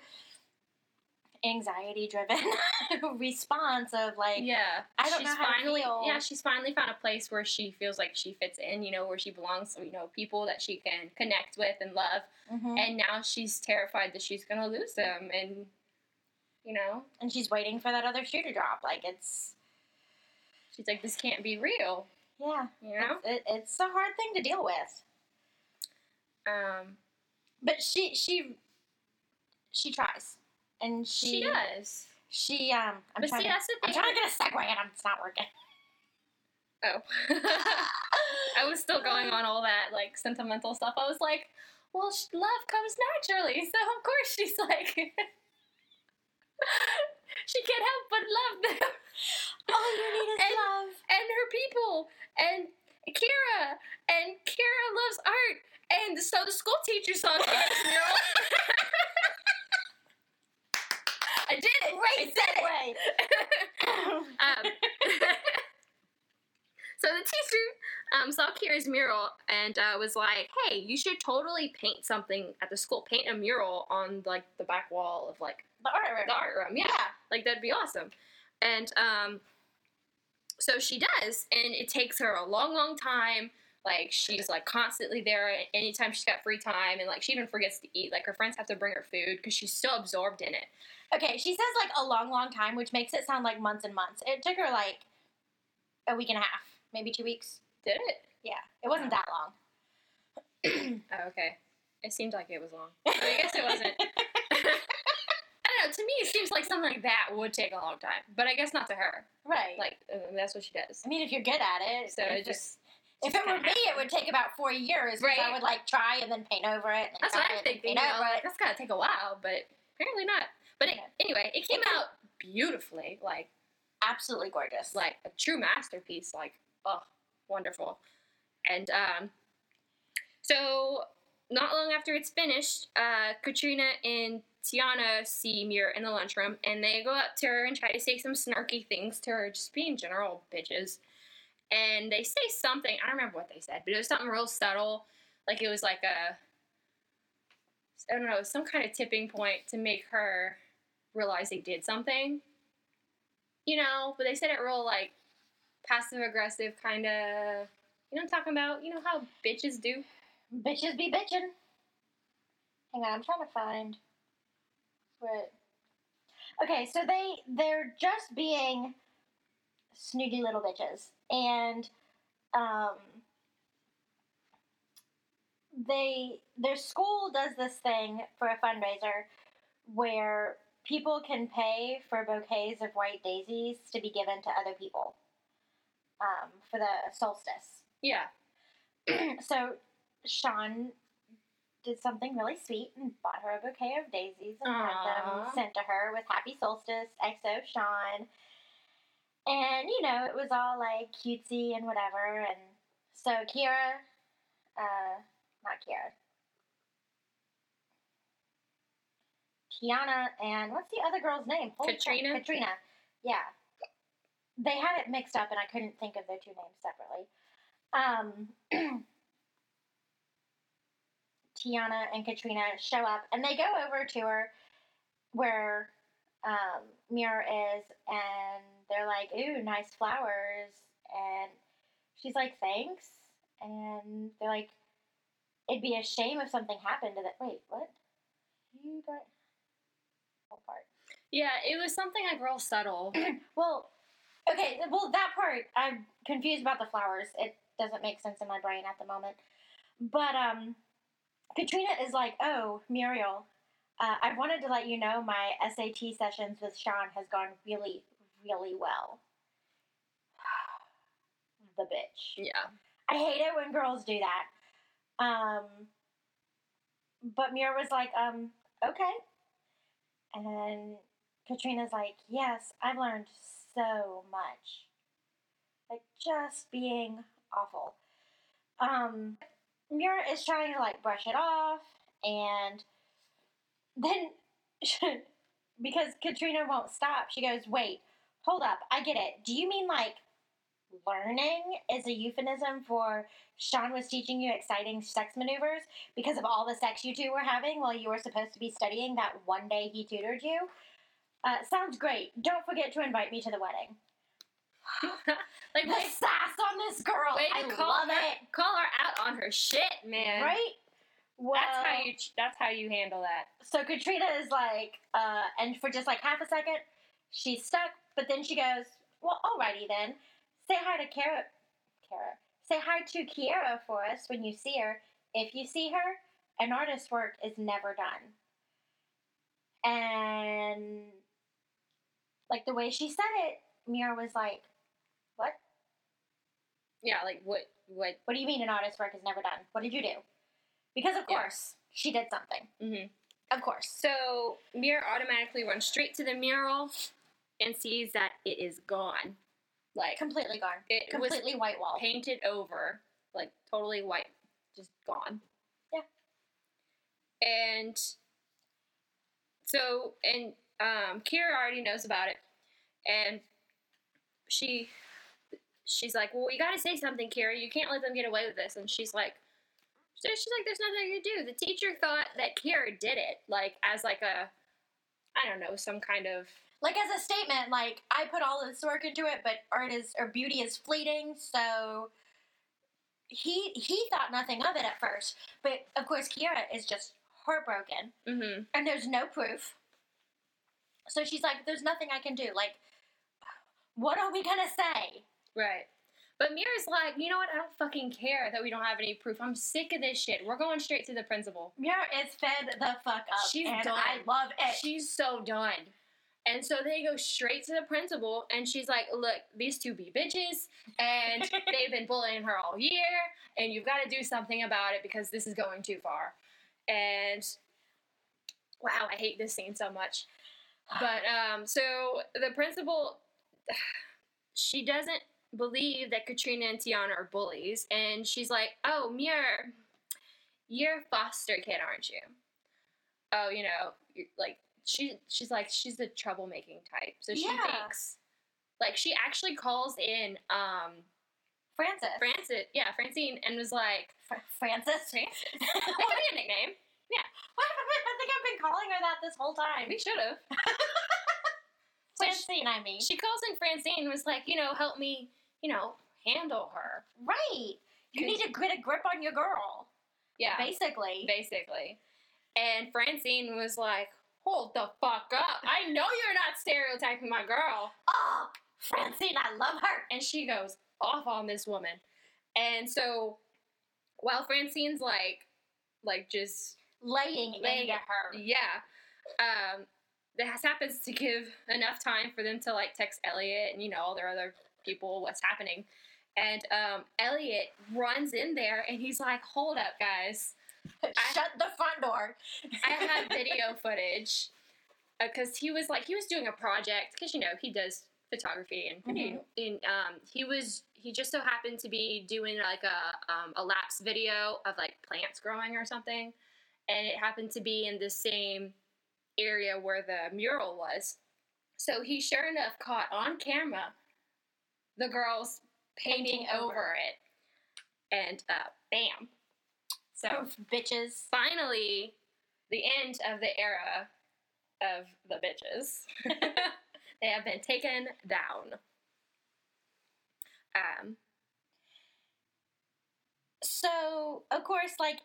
S2: anxiety driven response of like
S3: yeah,
S2: I don't
S3: she's
S2: know how to
S3: finally,
S2: feel.
S3: Yeah, she's finally found a place where she feels like she fits in. You know, where she belongs. You know, people that she can connect with and love.
S2: Mhm.
S3: And now she's terrified that she's gonna lose them, and you know,
S2: and she's waiting for that other shoe to drop. Like it's
S3: she's like, this can't be real.
S2: yeah,
S3: You know,
S2: it, it's a hard thing to deal with.
S3: um,
S2: But she she she tries, and she
S3: she does.
S2: She um, I'm
S3: But
S2: trying
S3: see,
S2: to,
S3: that's the
S2: I'm trying to get a segue and it's not working.
S3: Oh. I was still going on all that like sentimental stuff. I was like, well, love comes naturally, so of course she's like, she can't help but love them
S2: All you need is
S3: And-
S2: love.
S3: and her people and Kira and Kira loves art and so the school teacher song Kira's mural. I did it. I
S2: Great
S3: said
S2: segue.
S3: Um, so the teacher um, saw Kira's mural and uh, was like, "Hey, you should totally paint something at the school. Paint a mural on like the back wall of like
S2: the art room.
S3: the art room. Yeah, like that'd be awesome." And um, so she does, and it takes her a long, long time. Like she's like constantly there anytime she's got free time, and like she even forgets to eat. Like her friends have to bring her food because she's so absorbed in it.
S2: Okay, she says like a long, long time, which makes it sound like months and months. It took her like a week and a half, maybe two weeks.
S3: Did it?
S2: Yeah, it wasn't that long.
S3: Oh, okay. It seemed like it was long. I guess it wasn't. I know. To me, it seems like something like that would take a long time, but I guess not to her.
S2: Right.
S3: Like uh, that's what she does.
S2: I mean, if you're good at it.
S3: So it just
S2: If it were me, it would take about four years.
S3: Right.
S2: I would like try and then paint over it. And
S3: that's what I'm thinking. You know, like, that's gotta take a while, but apparently not. But it, anyway, it came out beautifully, like
S2: Absolutely gorgeous.
S3: like a true masterpiece. Like oh, wonderful. And um, so not long after it's finished, uh, Katrina and Tiana see Muir in the lunchroom, and they go up to her and try to say some snarky things to her, just being general bitches. And they say something. I don't remember what they said, but it was something real subtle. Like it was like a, I don't know, some kind of tipping point to make her realize they did something. You know, but they said it real like passive aggressive kind of. You know I'm talking about? You know how bitches do?
S2: Bitches be bitching. Hang on, I'm trying to find Okay, so they they're just being snooty little bitches, and um, they their school does this thing for a fundraiser where people can pay for bouquets of white daisies to be given to other people um, for the solstice
S3: Yeah.
S2: so Sean did something really sweet and bought her a bouquet of daisies and had them sent to her with Happy Solstice, XO Sean. And, you know, it was all like cutesy and whatever. And so Kira, uh, not Kira, Tiana, and what's the other girl's name? Holy crap,
S3: Katrina?
S2: Katrina. Yeah. They had it mixed up and I couldn't think of their two names separately. Um, Tiana and Katrina show up and they go over to her where um, Mira is and they're like, ooh, nice flowers. And she's like, thanks. And they're like, it'd be a shame if something happened to that. Wait, what? You got whole part.
S3: Yeah, it was something like real subtle.
S2: Well, okay, well, that part, I'm confused about the flowers. It doesn't make sense in my brain at the moment. But um, Katrina is like, oh, Muriel, uh, I wanted to let you know my SAT sessions with Sean has gone really, really well. the bitch.
S3: Yeah.
S2: I hate it when girls do that. Um, but Mira was like, um, okay. And Katrina's like, yes, I've learned so much. Like, just being awful. Um, Mira is trying to, like, brush it off, and then, because Katrina won't stop, she goes, wait, hold up, I get it. Do you mean, like, learning is a euphemism for Sean was teaching you exciting sex maneuvers because of all the sex you two were having while you were supposed to be studying that one day he tutored you. Uh, sounds great. Don't forget to invite me to the wedding.
S3: like
S2: The
S3: wait,
S2: sass on this girl.
S3: way
S2: I
S3: call
S2: love
S3: her
S2: it.
S3: call her out on her shit, man.
S2: Right? Well,
S3: That's how you that's how you handle that.
S2: So Katrina is like, uh, and for just like half a second, she's stuck, but then she goes, Well, alrighty then. Say hi to Kara. Kara. Say hi to Kira for us when you see her. If you see her, an artist's work is never done. And like the way she said it, Mira was like?
S3: Yeah, like what what
S2: What do you mean an artist's work is never done? What did you do? Because of
S3: Yeah.
S2: course she did something.
S3: mhm.
S2: Of course.
S3: So Mir automatically runs straight to the mural and sees that it is gone. Like
S2: Completely gone.
S3: it
S2: Completely white wall.
S3: painted over, like totally white, just gone.
S2: Yeah.
S3: And so and um Kira already knows about it and she she's like, Well you gotta say something, Kira, you can't let them get away with this and she's like so she's like, There's nothing I can do. The teacher thought that Kira did it, like as like a I don't know, some kind of
S2: like as a statement, like I put all this work into it, but art is or beauty is fleeting. So he he thought nothing of it at first, but of course Kira is just heartbroken,
S3: mm-hmm.
S2: and there's no proof. So she's like, "There's nothing I can do. Like, what are we gonna say?"
S3: Right. But Mira's like, you know what? I don't fucking care that we don't have any proof. I'm sick of this shit. We're going straight to the principal.
S2: Mira is fed the fuck up,
S3: She's
S2: and
S3: done.
S2: I love it.
S3: She's so done. And so they go straight to the principal, and she's like, Look, these two be bitches, and they've been bullying her all year, and you've got to do something about it because this is going too far. And wow, I hate this scene so much. But um, so the principal, she doesn't believe that Katrina and Tiana are bullies, and she's like, "Oh, Muir, you're a foster kid, aren't you? Oh, you know, you're, like she, she's like she's a troublemaking type, so she
S2: Yeah.
S3: thinks." Like she actually calls in um
S2: Francis.
S3: Francis, yeah, Francine, and was like,
S2: Fr- Francis.
S3: Francis. That could be a nickname. Yeah.
S2: I think I've been calling her that this whole time.
S3: We should have.
S2: Francine, I mean.
S3: She calls in Francine and was like, you know, help me, you know, handle her.
S2: Right. You need to get a grip on your girl.
S3: Yeah,
S2: Basically.
S3: basically. And Francine was like, hold the fuck up. I know you're not stereotyping my girl.
S2: Oh, Francine, I love her.
S3: And she goes off on this woman. And so while Francine's like, like just
S2: Laying,
S3: Laying it-
S2: her.
S3: Yeah. Um, this happens to give enough time for them to like text Elliot and you know all their other people what's happening. And um, Elliot runs in there and he's like, "Hold up, guys!
S2: Shut the front door.
S3: I have video footage because he was like he was doing a project because you know he does photography and
S2: Mhm.
S3: and um, he was he just so happened to be doing like a um, a lapse video of like plants growing or something, and it happened to be in the same area where the mural was. So he sure enough caught on camera the girls painting,
S2: over
S3: it, and uh, bam. So
S2: Oof, bitches.
S3: finally the end of the era of the bitches. they have been taken down. Um,
S2: So, of course, like,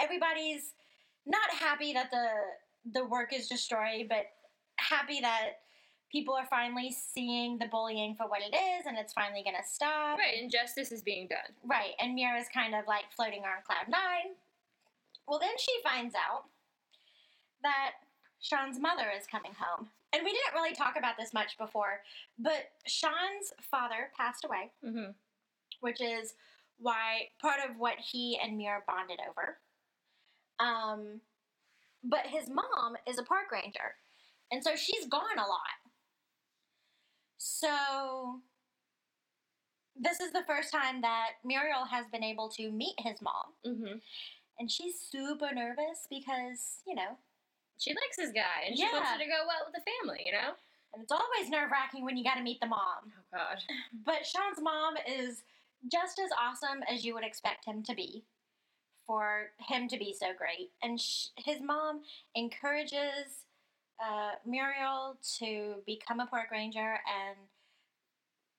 S2: everybody's not happy that the the work is destroyed, but happy that people are finally seeing the bullying for what it is and it's finally going to stop.
S3: right, and justice is being done.
S2: Right, and Mira's kind of like floating on cloud nine. Well, then she finds out that Sean's mother is coming home. And we didn't really talk about this much before, but Sean's father passed away,
S3: Mm-hmm.
S2: which is why part of what he and Mira bonded over. Um, but his mom is a park ranger, and so she's gone a lot. So this is the first time that Muriel has been able to meet his mom,
S3: Mm-hmm.
S2: and she's super nervous because you know
S3: She likes this guy, and she wants it to go well with the family, you know?
S2: And it's always nerve wracking when you got to meet the mom.
S3: Oh God.
S2: But Sean's mom is just as awesome as you would expect him to be for him to be so great. And sh- his mom encourages uh, Muriel to become a park ranger and,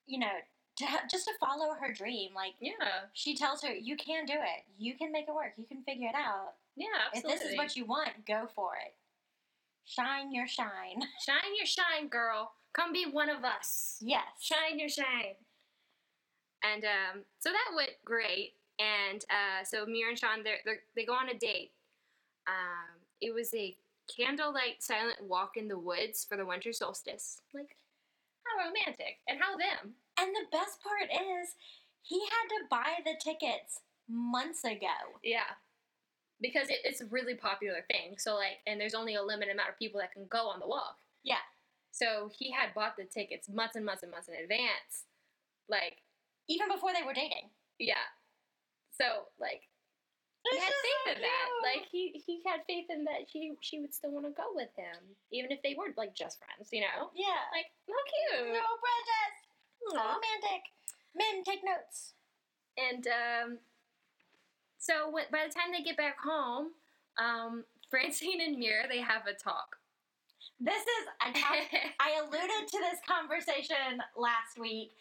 S2: you know, to, just to follow her dream. Like,
S3: Yeah.
S2: she tells her, you can do it. You can make it work. You can figure it out.
S3: Yeah. absolutely.
S2: If this is what you want, go for it. Shine your shine.
S3: shine your shine, girl. Come be one of us.
S2: Yes.
S3: Shine your shine. And um, so that went great. And uh, so Mira and Sean, they're, they're, they go on a date. Um, it was a candlelight silent walk in the woods for the winter solstice. Like, how romantic. And how them.
S2: And the best part is, he had to buy the tickets months ago.
S3: Yeah. Because it, it's a really popular thing. So, like, and there's only a limited amount of people that can go on the walk.
S2: Yeah.
S3: So he had bought the tickets months and months and months in advance. Like,
S2: Even before they were dating.
S3: yeah. So, like, he had faith
S2: so
S3: in that. Like he he had faith in that she she would still want to go with him, even if they weren't like just friends, you know.
S2: Yeah.
S3: Like how cute.
S2: No, Bridges. So romantic. Men, take notes.
S3: And um, so when, by the time they get back home, um, Francine and Mira they have a talk.
S2: This is, I, talked- I alluded to this conversation last week,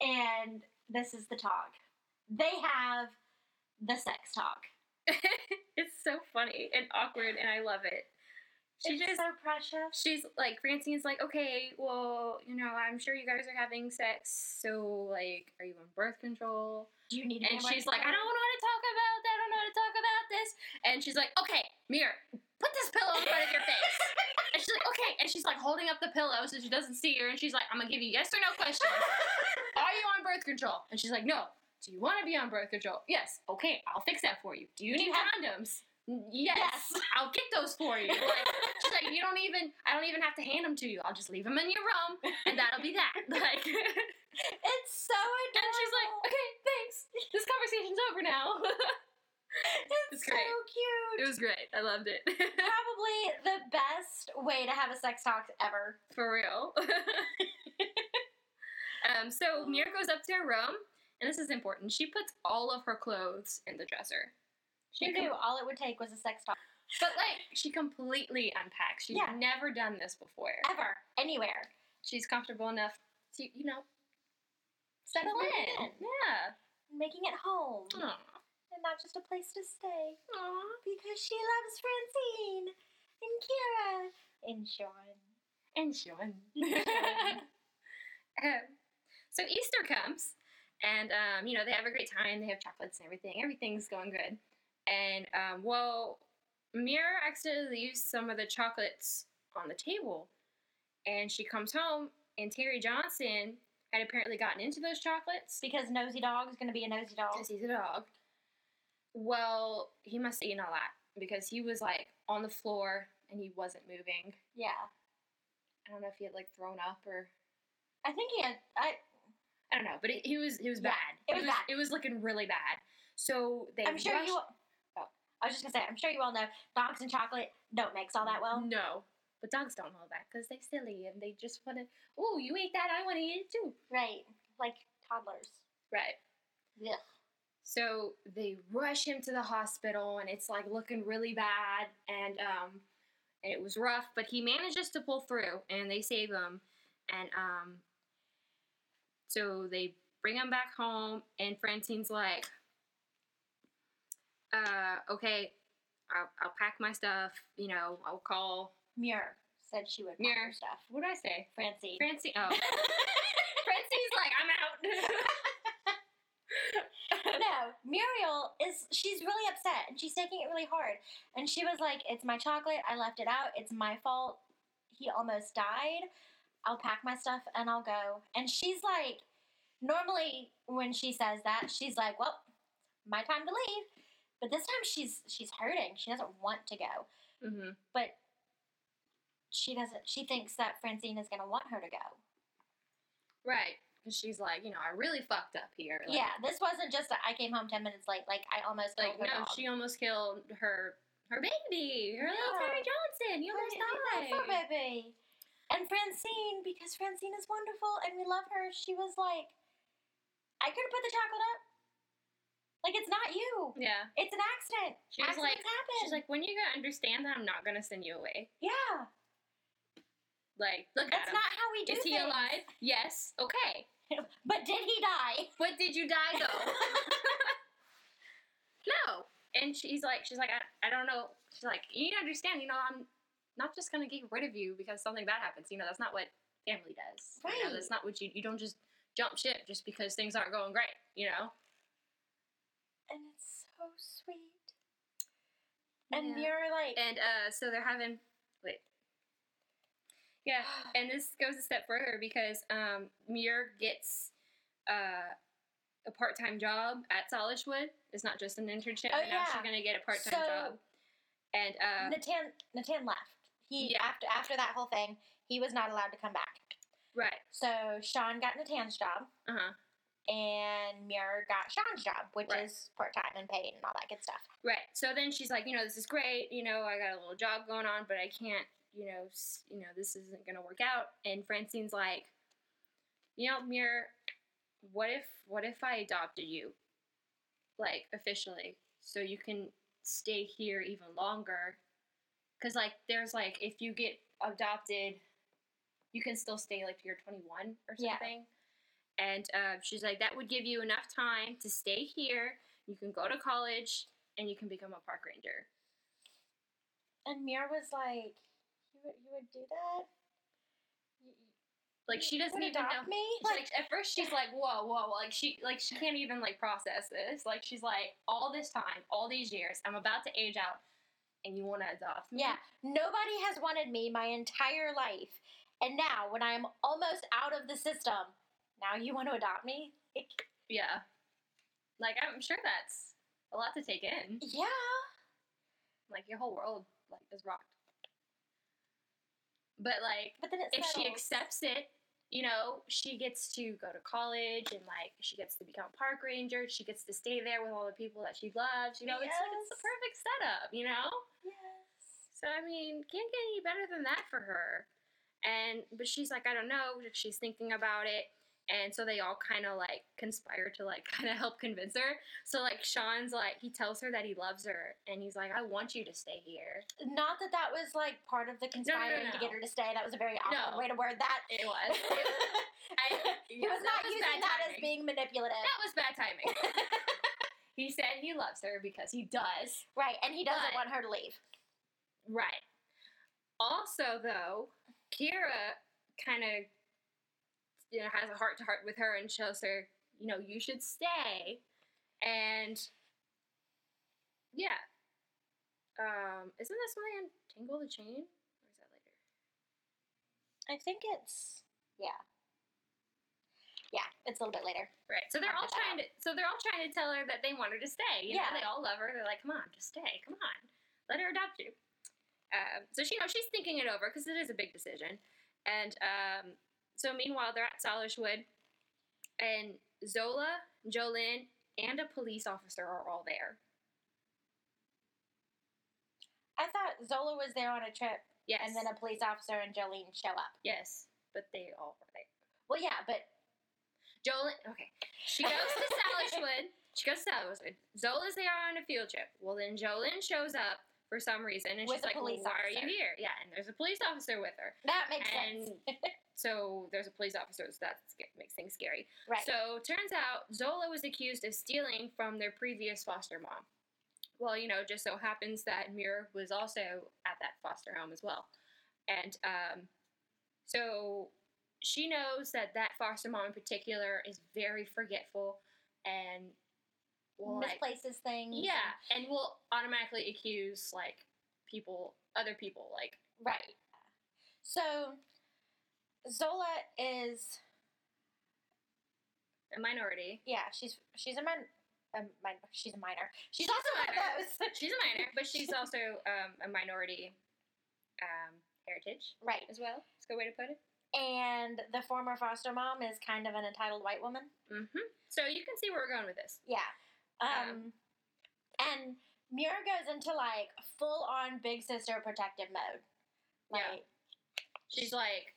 S2: and this is the talk. They have the sex talk.
S3: it's so funny and awkward, and I love it. She
S2: it's
S3: just
S2: so precious.
S3: she's like Francine's like, okay, well, you know, I'm sure you guys are having sex, so like, are you on birth control?
S2: Do you need
S3: And she's like, I don't want to talk about that. I don't know how to talk about this. And she's like, okay, Mir, put this pillow in front of your face. and she's like, okay. And she's like holding up the pillow so she doesn't see her. And she's like, I'm gonna give you yes or no questions. Are you on birth control? And she's like, no. Do you want to be on birth control? Yes. Okay, I'll fix that for you. Do you need condoms? "N- Yes.
S2: Yes.
S3: I'll get those for you. Like, she's like, you don't even. I don't even have to hand them to you. I'll just leave them in your room, and that'll be that. Like.
S2: It's so adorable.
S3: And she's like, okay, thanks. This conversation's over now.
S2: it's,
S3: it's
S2: so cute.
S3: it was great. I loved it.
S2: Probably the best way to have a sex talk ever.
S3: For real. um, so Mira goes up to her room, and this is important. She puts all of her clothes in the dresser.
S2: She knew
S3: com-
S2: all it would take was a sex talk.
S3: but like she completely unpacks. She's
S2: Yeah.
S3: never done this before.
S2: Ever. Anywhere.
S3: She's comfortable enough to, you know, settle in.
S2: in.
S3: Yeah.
S2: Making it home.
S3: Aw.
S2: And not just a place to stay.
S3: Aw.
S2: Because she loves Francine. And Kira. And Sean.
S3: and Sean.
S2: Sean.
S3: Um, so Easter comes, and um, you know they have a great time. They have chocolates and everything. Everything's going good. And um, well, Mira accidentally leaves some of the chocolates on the table, and she comes home, and Terry Johnson had apparently gotten into those chocolates
S2: Because Nosy Dog is going to be a nosy dog.
S3: because he's a dog. Well, he must have eaten a lot because he was like on the floor and he wasn't moving.
S2: Yeah.
S3: I don't know if he had like thrown up or
S2: I think he had. I,
S3: I don't know, but it, he was he was
S2: Yeah,
S3: bad.
S2: it was bad.
S3: It was looking really bad. So they.
S2: I'm sure
S3: rushed-
S2: you.
S3: Oh.
S2: I was just gonna say, I'm sure you all know dogs and chocolate don't mix all that well.
S3: No, but dogs don't know that because they're silly and they just want to. Oh, you ate that? I want to eat it too.
S2: Right, like toddlers.
S3: Right.
S2: Yeah.
S3: So they rush him to the hospital, and it's like looking really bad, and um, and it was rough, but he manages to pull through, and they save him, and um, so they bring him back home, and Francine's like, uh, okay, I'll, I'll pack my stuff, you know, I'll call.
S2: Muir said she would pack
S3: Muir.
S2: her stuff.
S3: What did I say?
S2: Francine.
S3: Francine. Oh, Francine's like, I'm out.
S2: no, Muriel is she's really upset and she's taking it really hard. And she was like, It's my chocolate, I left it out, it's my fault. He almost died. I'll pack my stuff and I'll go. And she's like, normally when she says that, she's like, Well, my time to leave. But this time she's she's hurting. She doesn't want to go.
S3: hmm
S2: But she doesn't she thinks that Francine is gonna want her to go.
S3: Right. Because she's like, you know, I really fucked up here. Like,
S2: yeah, this wasn't just a, I came home ten minutes late. Like I almost
S3: Like,
S2: killed her
S3: no,
S2: dog.
S3: she almost killed her her baby, her little Terry Johnson. You almost died.
S2: Poor baby. And Francine, because Francine is wonderful and we love her, she was like, I could have put the chocolate up. Like, it's not you.
S3: Yeah.
S2: It's an accident.
S3: She was like,
S2: happen.
S3: she's like, when you gonna understand that I'm not gonna send you away?
S2: yeah,
S3: Like, look at
S2: that's
S3: him.
S2: not how we do
S3: Is he alive? Yes. Okay.
S2: But did he die?
S3: But did you die though? no. And she's like, she's like, I, I don't know. She's like, you need to understand, you know, I'm not just gonna get rid of you because something bad happens. You know, that's not what family does. You know,
S2: Right.
S3: that's not what you you don't just jump ship just because things aren't going great. You know.
S2: And it's so sweet. And
S3: Yeah.
S2: you're like,
S3: And uh, so they're having wait. Yeah, and this goes a step further because um, Muir gets uh, a part-time job at Salishwood. It's not just an internship.
S2: Oh,
S3: and now she's gonna get a part-time
S2: So-
S3: job. And uh,
S2: Natan, Natan left. He
S3: Yeah.
S2: after after that whole thing, he was not allowed to come back.
S3: right,
S2: So Sean got Natan's job,
S3: uh huh,
S2: and Muir got Sean's job, which
S3: Right.
S2: is part time and paid and all that good stuff.
S3: right. So then she's like, you know, this is great. You know, I got a little job going on, but I can't. You know, you know, this isn't gonna work out. And Francine's like, you know, Muir, what if what if I adopted you, like officially, so you can stay here even longer? Because like, there's like, if you get adopted, you can still stay like you're 21 or something. Yeah. And uh, she's like, that would give you enough time to stay here. You can go to college and you can become a park ranger.
S2: And Muir was like, "You would you would do that?
S3: Like she doesn't even
S2: adopt
S3: know.
S2: me?
S3: Like at first she's like, whoa, whoa, like she like she can't even like process this. Like she's like, all this time, all these years, I'm about to age out, and you want to adopt me?
S2: Yeah, nobody has wanted me my entire life, and now when I am almost out of the system, now you want to adopt me?
S3: Yeah. Like I'm sure that's a lot to take in.
S2: yeah,
S3: Like your whole world like is rocked. But like
S2: but then
S3: if she accepts it, you know, she gets to go to college and like she gets to become a park ranger. She gets to stay there with all the people that she loves. You know, it's like it's the perfect setup. You know.
S2: yes.
S3: So I mean, can't get any better than that for her. And but she's like, I don't know. She's thinking about it. And so they all kind of like conspire to like kind of help convince her. So like Sean's like he tells her that he loves her and he's like I want you to stay here.
S2: Not that that was like part of the conspiring
S3: no,
S2: to
S3: no.
S2: get her to stay. That was a very awkward
S3: No.
S2: way to word that.
S3: It was. I,
S2: he was not
S3: was
S2: using that as being manipulative.
S3: That was bad timing. he said he loves her because he does.
S2: right, and he doesn't
S3: But-
S2: want her to leave.
S3: Right. Also, though, Kira kind of you know has a heart to heart with her and shows her, you know, you should stay. And yeah. Um, isn't this when they untangle the chain? Or is that later?
S2: I think it's yeah, yeah. It's a little bit later.
S3: Right. So they're all trying to so they're all trying to tell her that they want her to stay. You
S2: Yeah.
S3: know, they all love her. They're like, come on, just stay. Come on. Let her adopt you. Um, so she you know she's thinking it over because it is a big decision. And um, so meanwhile they're at Salishwood and Zola, Jolene, and a police officer are all there.
S2: I thought Zola was there on a trip,
S3: Yes.
S2: and then a police officer and Jolene show up.
S3: yes. But they all were there.
S2: Well, yeah, but
S3: Jolene, okay. She goes to Salishwood. She goes to Salishwood. Zola's there on a field trip. Well, then Jolene shows up for some reason, and
S2: With
S3: she's like, well, "Why are you here?" Yeah, and there's a police officer with her.
S2: that makes
S3: And-
S2: sense.
S3: So there's a police officer, so that makes things scary.
S2: right.
S3: So turns out Zola was accused of stealing from their previous foster mom. Well, you know, just so happens that Muir was also at that foster home as well, and um, so she knows that that foster mom in particular is very forgetful and like
S2: misplaces things.
S3: yeah, and will automatically accuse like people, other people, like
S2: Right. So Zola is
S3: a minority.
S2: yeah, she's she's a min, a min she's a minor. She's, also
S3: a minor. She's a minor, but she's also um, a minority um, heritage
S2: right.
S3: as well. That's a good way to put it.
S2: And the former foster mom is kind of an entitled white woman.
S3: Mm-hmm. So you can see where we're going with this.
S2: Yeah. Um,
S3: Um,
S2: and Mira goes into like full on big sister protective mode.
S3: Yeah. She's like,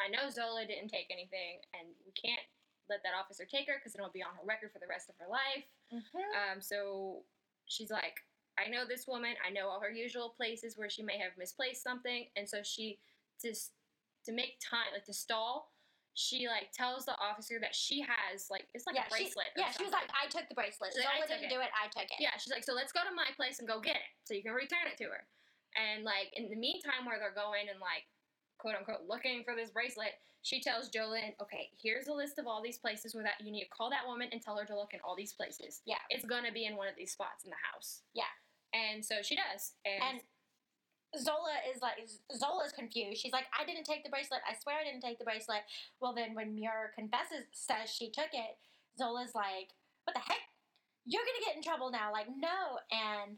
S3: I know Zola didn't take anything, and we can't let that officer take her because it'll be on her record for the rest of her life.
S2: Mhm.
S3: Um, so she's like, I know this woman. I know all her usual places where she may have misplaced something, and so she just to make time, like to stall. She like tells the officer that she has like it's like
S2: yeah,
S3: a bracelet.
S2: She, yeah, she was like. I took the bracelet.
S3: She's like, "I
S2: Zola
S3: took
S2: didn't
S3: it."
S2: do it. I took it.
S3: Yeah, she's like, so let's go to my place and go get it, so you can return it to her. And like in the meantime, where they're going and like quote unquote looking for this bracelet, she tells Jolene, okay, here's a list of all these places where that you need to call that woman and tell her to look in all these places.
S2: Yeah.
S3: it's gonna be in one of these spots in the house.
S2: Yeah.
S3: And so she does, and,
S2: And Zola is like Zola's confused. She's like, I didn't take the bracelet. I swear I didn't take the bracelet. Well, then when Muir confesses, says she took it, Zola's like, What the heck? You're gonna get in trouble now. Like, no. And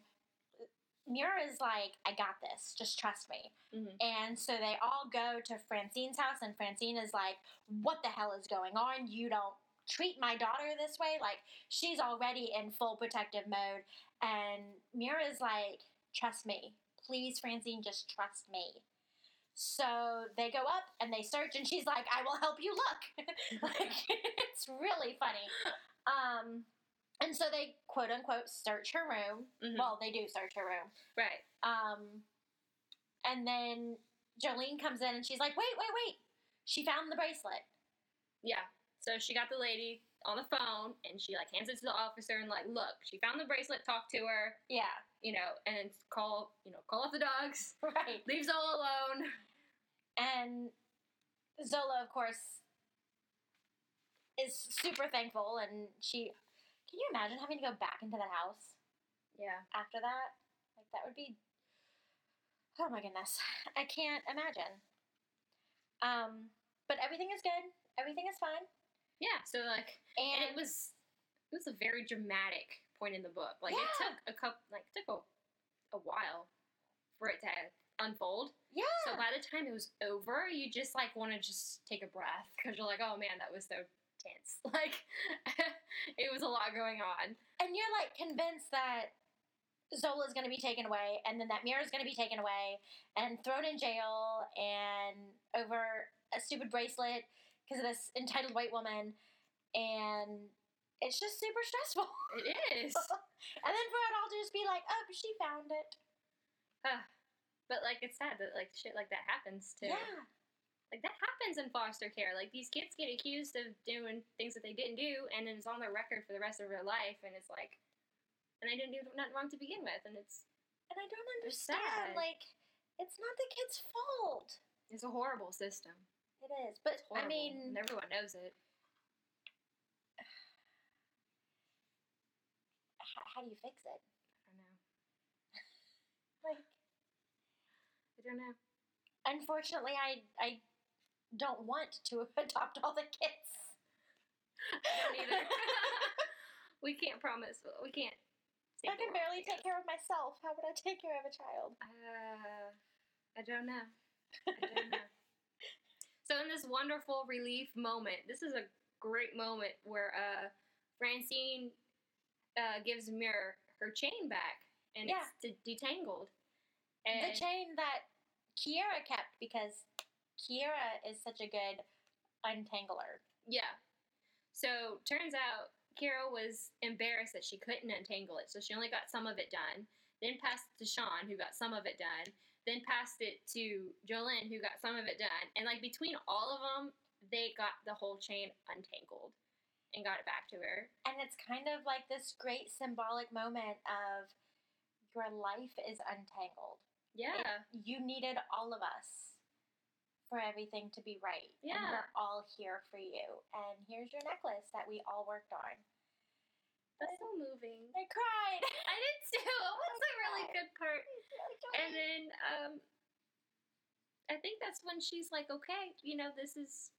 S2: Muir is like, I got this. Just trust me.
S3: Mhm.
S2: And so they all go to Francine's house, and Francine is like, What the hell is going on? You don't treat my daughter this way. Like, she's already in full protective mode. And Muir is like, Trust me. Please, Francine, just trust me. So they go up and they search, and she's like, I will help you look. like, it's really funny. Um, and so they quote unquote search her room.
S3: Mhm.
S2: Well, they do search her room.
S3: right,
S2: Um, and then Jolene comes in and she's like, wait, wait, wait. She found the bracelet.
S3: yeah. So she got the lady on the phone, and she like hands it to the officer and like, look, she found the bracelet. Talk to her,
S2: Yeah,
S3: you know, and call, you know, call off the dogs.
S2: right.
S3: Leave Zola alone.
S2: And Zola, of course, is super thankful. And she, can you imagine having to go back into that house
S3: Yeah.
S2: after that? Like, that would be, oh my goodness. I can't imagine. Um, but everything is good. Everything is fine.
S3: Yeah. So like,
S2: And,
S3: and it was it was a very dramatic point in the book. Like it took a couple, like it took a, a while for it to unfold.
S2: yeah.
S3: So by the time it was over, you just like want to just take a breath because you're like, oh man, that was so tense. Like it was a lot going on.
S2: and you're like convinced that Zola's going to be taken away, and then that Mira's going to be taken away and thrown in jail, and over a stupid bracelet because of this entitled white woman, and it's just super stressful.
S3: It is.
S2: and then for it all to just be like, oh, she found it.
S3: Ah, but like it's sad that like shit like that happens too.
S2: Yeah.
S3: Like that happens in foster care. Like these kids get accused of doing things that they didn't do, and then it's on their record for the rest of their life, and it's like, and they didn't do nothing wrong to begin with, and it's
S2: And I don't understand.
S3: sad.
S2: Like, it's not the kid's fault.
S3: it's a horrible system.
S2: It is. But,
S3: It's horrible.
S2: I mean,
S3: and everyone knows it.
S2: How, how do you fix it?
S3: I don't know.
S2: Like,
S3: I don't know.
S2: unfortunately, I I don't want to adopt all the kids.
S3: I don't either. we can't promise. We can't.
S2: I can barely take care of myself. How would I take care of a child?
S3: Uh, I don't know. I don't know. so in this wonderful relief moment, this is a great moment where uh, Francine uh, gives Mir her chain back, and
S2: Yeah.
S3: it's de- detangled. And
S2: the chain that Kira kept because Kira is such a good untangler.
S3: Yeah. So turns out Kira was embarrassed that she couldn't untangle it, so she only got some of it done. Then passed it to Sean, who got some of it done. Then passed it to Jolene, who got some of it done. And like between all of them, they got the whole chain untangled and got it back to her.
S2: And it's kind of like this great symbolic moment of your life is untangled.
S3: Yeah.
S2: You needed all of us for everything to be right. And
S3: Yeah.
S2: we're all here for you. And here's your necklace that we all worked on.
S3: That's so moving.
S2: I cried.
S3: I did too. It was a really good part. And then um, I think that's when she's like, okay, you know, this is.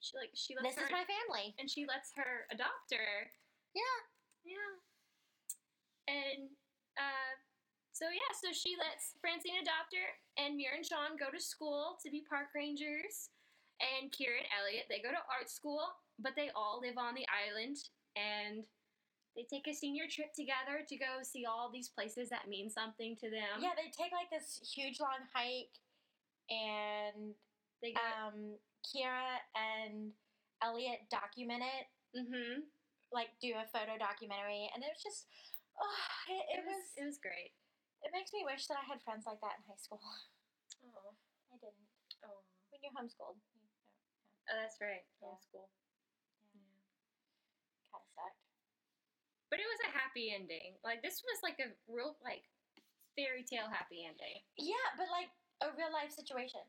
S3: She like she lets
S2: this
S3: her
S2: is my family.
S3: and she lets her adopt her.
S2: Yeah.
S3: Yeah. And uh, so yeah, so she lets Francine adopt her, and Mir and Sean go to school to be park rangers, and Kira and Elliot they go to art school, but they all live on the island, and they take a senior trip together to go see all these places that mean something to them.
S2: Yeah, they take like this huge long hike and
S3: They go.
S2: um, Kira and Elliot document it,
S3: mm-hmm.
S2: like do a photo documentary, and it was just, oh, it, it, was,
S3: It was great.
S2: It makes me wish that I had friends like that in high school.
S3: Oh.
S2: I didn't.
S3: Oh.
S2: When you're homeschooled, you know,
S3: Oh, that's right.
S2: Yeah.
S3: Homeschool.
S2: Yeah. kind of sucked.
S3: But it was a happy ending. Like this was like a real like fairy tale happy ending.
S2: Yeah, but like a real life situation.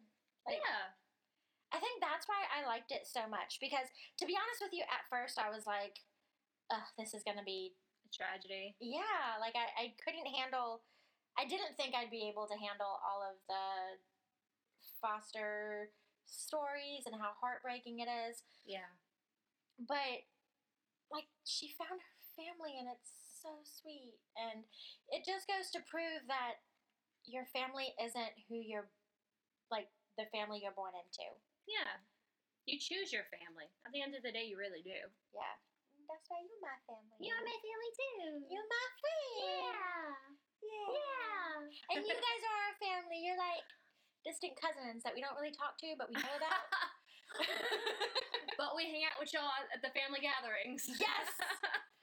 S2: Like,
S3: yeah.
S2: I think that's why I liked it so much because, to be honest with you, at first I was like, "Ugh, this is gonna be
S3: A tragedy.
S2: yeah." Like I, I couldn't handle. I didn't think I'd be able to handle all of the foster stories and how heartbreaking it is.
S3: Yeah.
S2: But like she found her family and it's so sweet and it just goes to prove that your family isn't who you're like the family you're born into.
S3: Yeah. You choose your family. At the end of the day, you really do.
S2: Yeah. That's why you're my family.
S3: You're my family too.
S2: You're my friend.
S3: yeah.
S2: Yeah.
S3: Yeah.
S2: And you guys are our family. You're like distant cousins that we don't really talk to, but we know about.
S3: but we hang out with y'all at the family gatherings.
S2: Yes!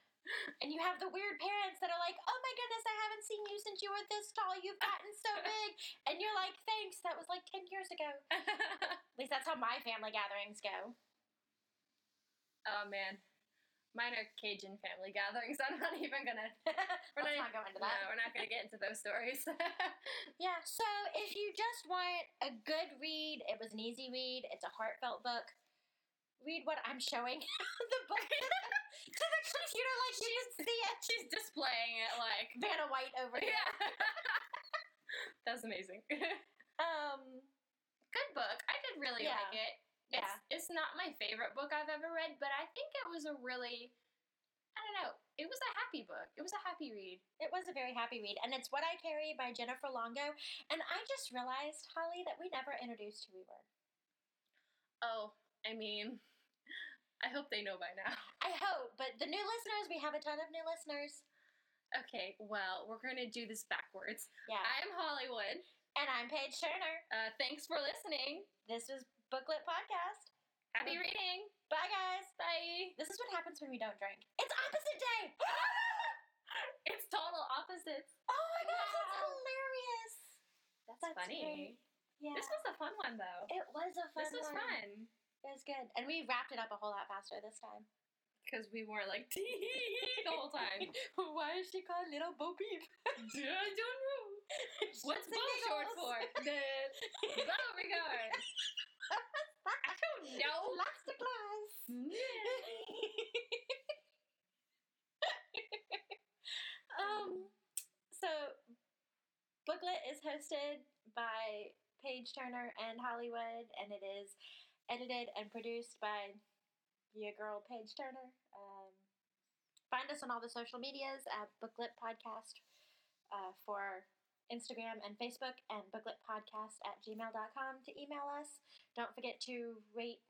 S2: and you have the weird parents that are like, oh my goodness, I haven't seen you since you were this tall. You've gotten so big. And you're like, thanks. That was like 10 years ago. At least that's how my family gatherings go.
S3: oh man. Mine are Cajun family gatherings. I'm not even gonna. We're
S2: Let's not go into that.
S3: No, we're not gonna get into those stories.
S2: Yeah, so if you just want a good read, it was an easy read, it's a heartfelt book. Read what I'm showing the book to the computer like you can see it.
S3: She's displaying it like.
S2: Vanna White over here.
S3: Yeah. That's amazing.
S2: um, Good
S3: book. I did really
S2: Yeah.
S3: like it. It's,
S2: Yeah.
S3: it's not my favorite book I've ever read, but I think it was a really, I don't know, it was a happy book. It was a happy read.
S2: it was a very happy read, and it's What I Carry by Jennifer Longo. And I just realized, Holly, that we never introduced who we were.
S3: Oh, I mean, I hope they know by now.
S2: I hope, but the new listeners, we have a ton of new listeners.
S3: Okay, well, we're going to do this backwards.
S2: Yeah.
S3: I'm Hollywood.
S2: And I'm Paige Turner.
S3: Uh, thanks for listening.
S2: This was Booklet Podcast.
S3: Happy reading.
S2: Bye, guys.
S3: Bye.
S2: This is what happens when we don't drink. It's opposite day.
S3: It's total opposites.
S2: oh my gosh, that's hilarious.
S3: That's,
S2: That's
S3: funny.
S2: great. Yeah.
S3: This was a fun one, though.
S2: it was a fun
S3: this was
S2: one.
S3: fun.
S2: It was good. And we wrapped it up a whole lot faster this time.
S3: Because we weren't like the whole time.
S2: Why is she called Little Bo Peep?
S3: I don't know. What's Bo short for? The Beauregard. I don't know.
S2: Lobster class. um, so, Booklet is hosted by Paige Turner and Hollywood, and it is edited and produced by your girl Paige Turner. Um, find us on all the social medias at Booklet Podcast uh, for Instagram and Facebook, and bookletpodcast at gmail.com to email us. Don't forget to rate,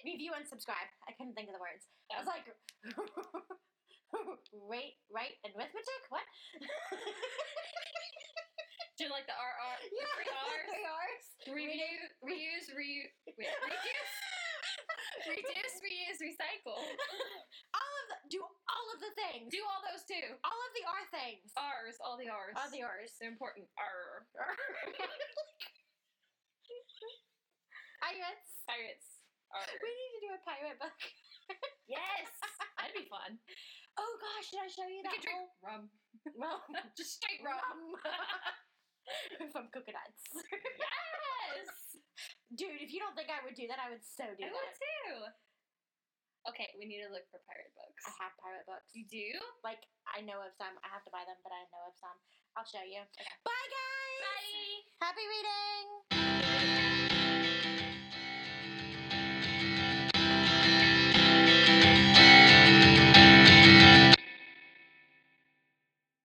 S2: review, and subscribe. I couldn't think of the words. I was like, rate, write, and arithmetic? What?
S3: Do you like the RR? The
S2: Yeah,
S3: three R's?
S2: three R's.
S3: Renew, reuse, re, wait, reduce, reduce, reuse, recycle.
S2: All of the, do all of the things.
S3: Do all those too.
S2: all of the R things.
S3: R's, all the R's.
S2: All the R's.
S3: They're important. R.
S2: Pirates.
S3: Pirates. R.
S2: We need to do a pirate book.
S3: Yes, that'd be fun.
S2: Oh gosh, should I show you
S3: We
S2: that
S3: could drink
S2: whole
S3: rum.
S2: rum?
S3: Just straight rum.
S2: From coconuts.
S3: yes,
S2: Dude, if you don't think I would do that, I would so do
S3: I
S2: that.
S3: would too. Okay, we need to look for pirate books.
S2: I have pirate books.
S3: You do?
S2: Like, I know of some. I have to buy them, but I know of some. I'll show you.
S3: Okay.
S2: Bye, guys!
S3: Bye.
S2: Happy reading!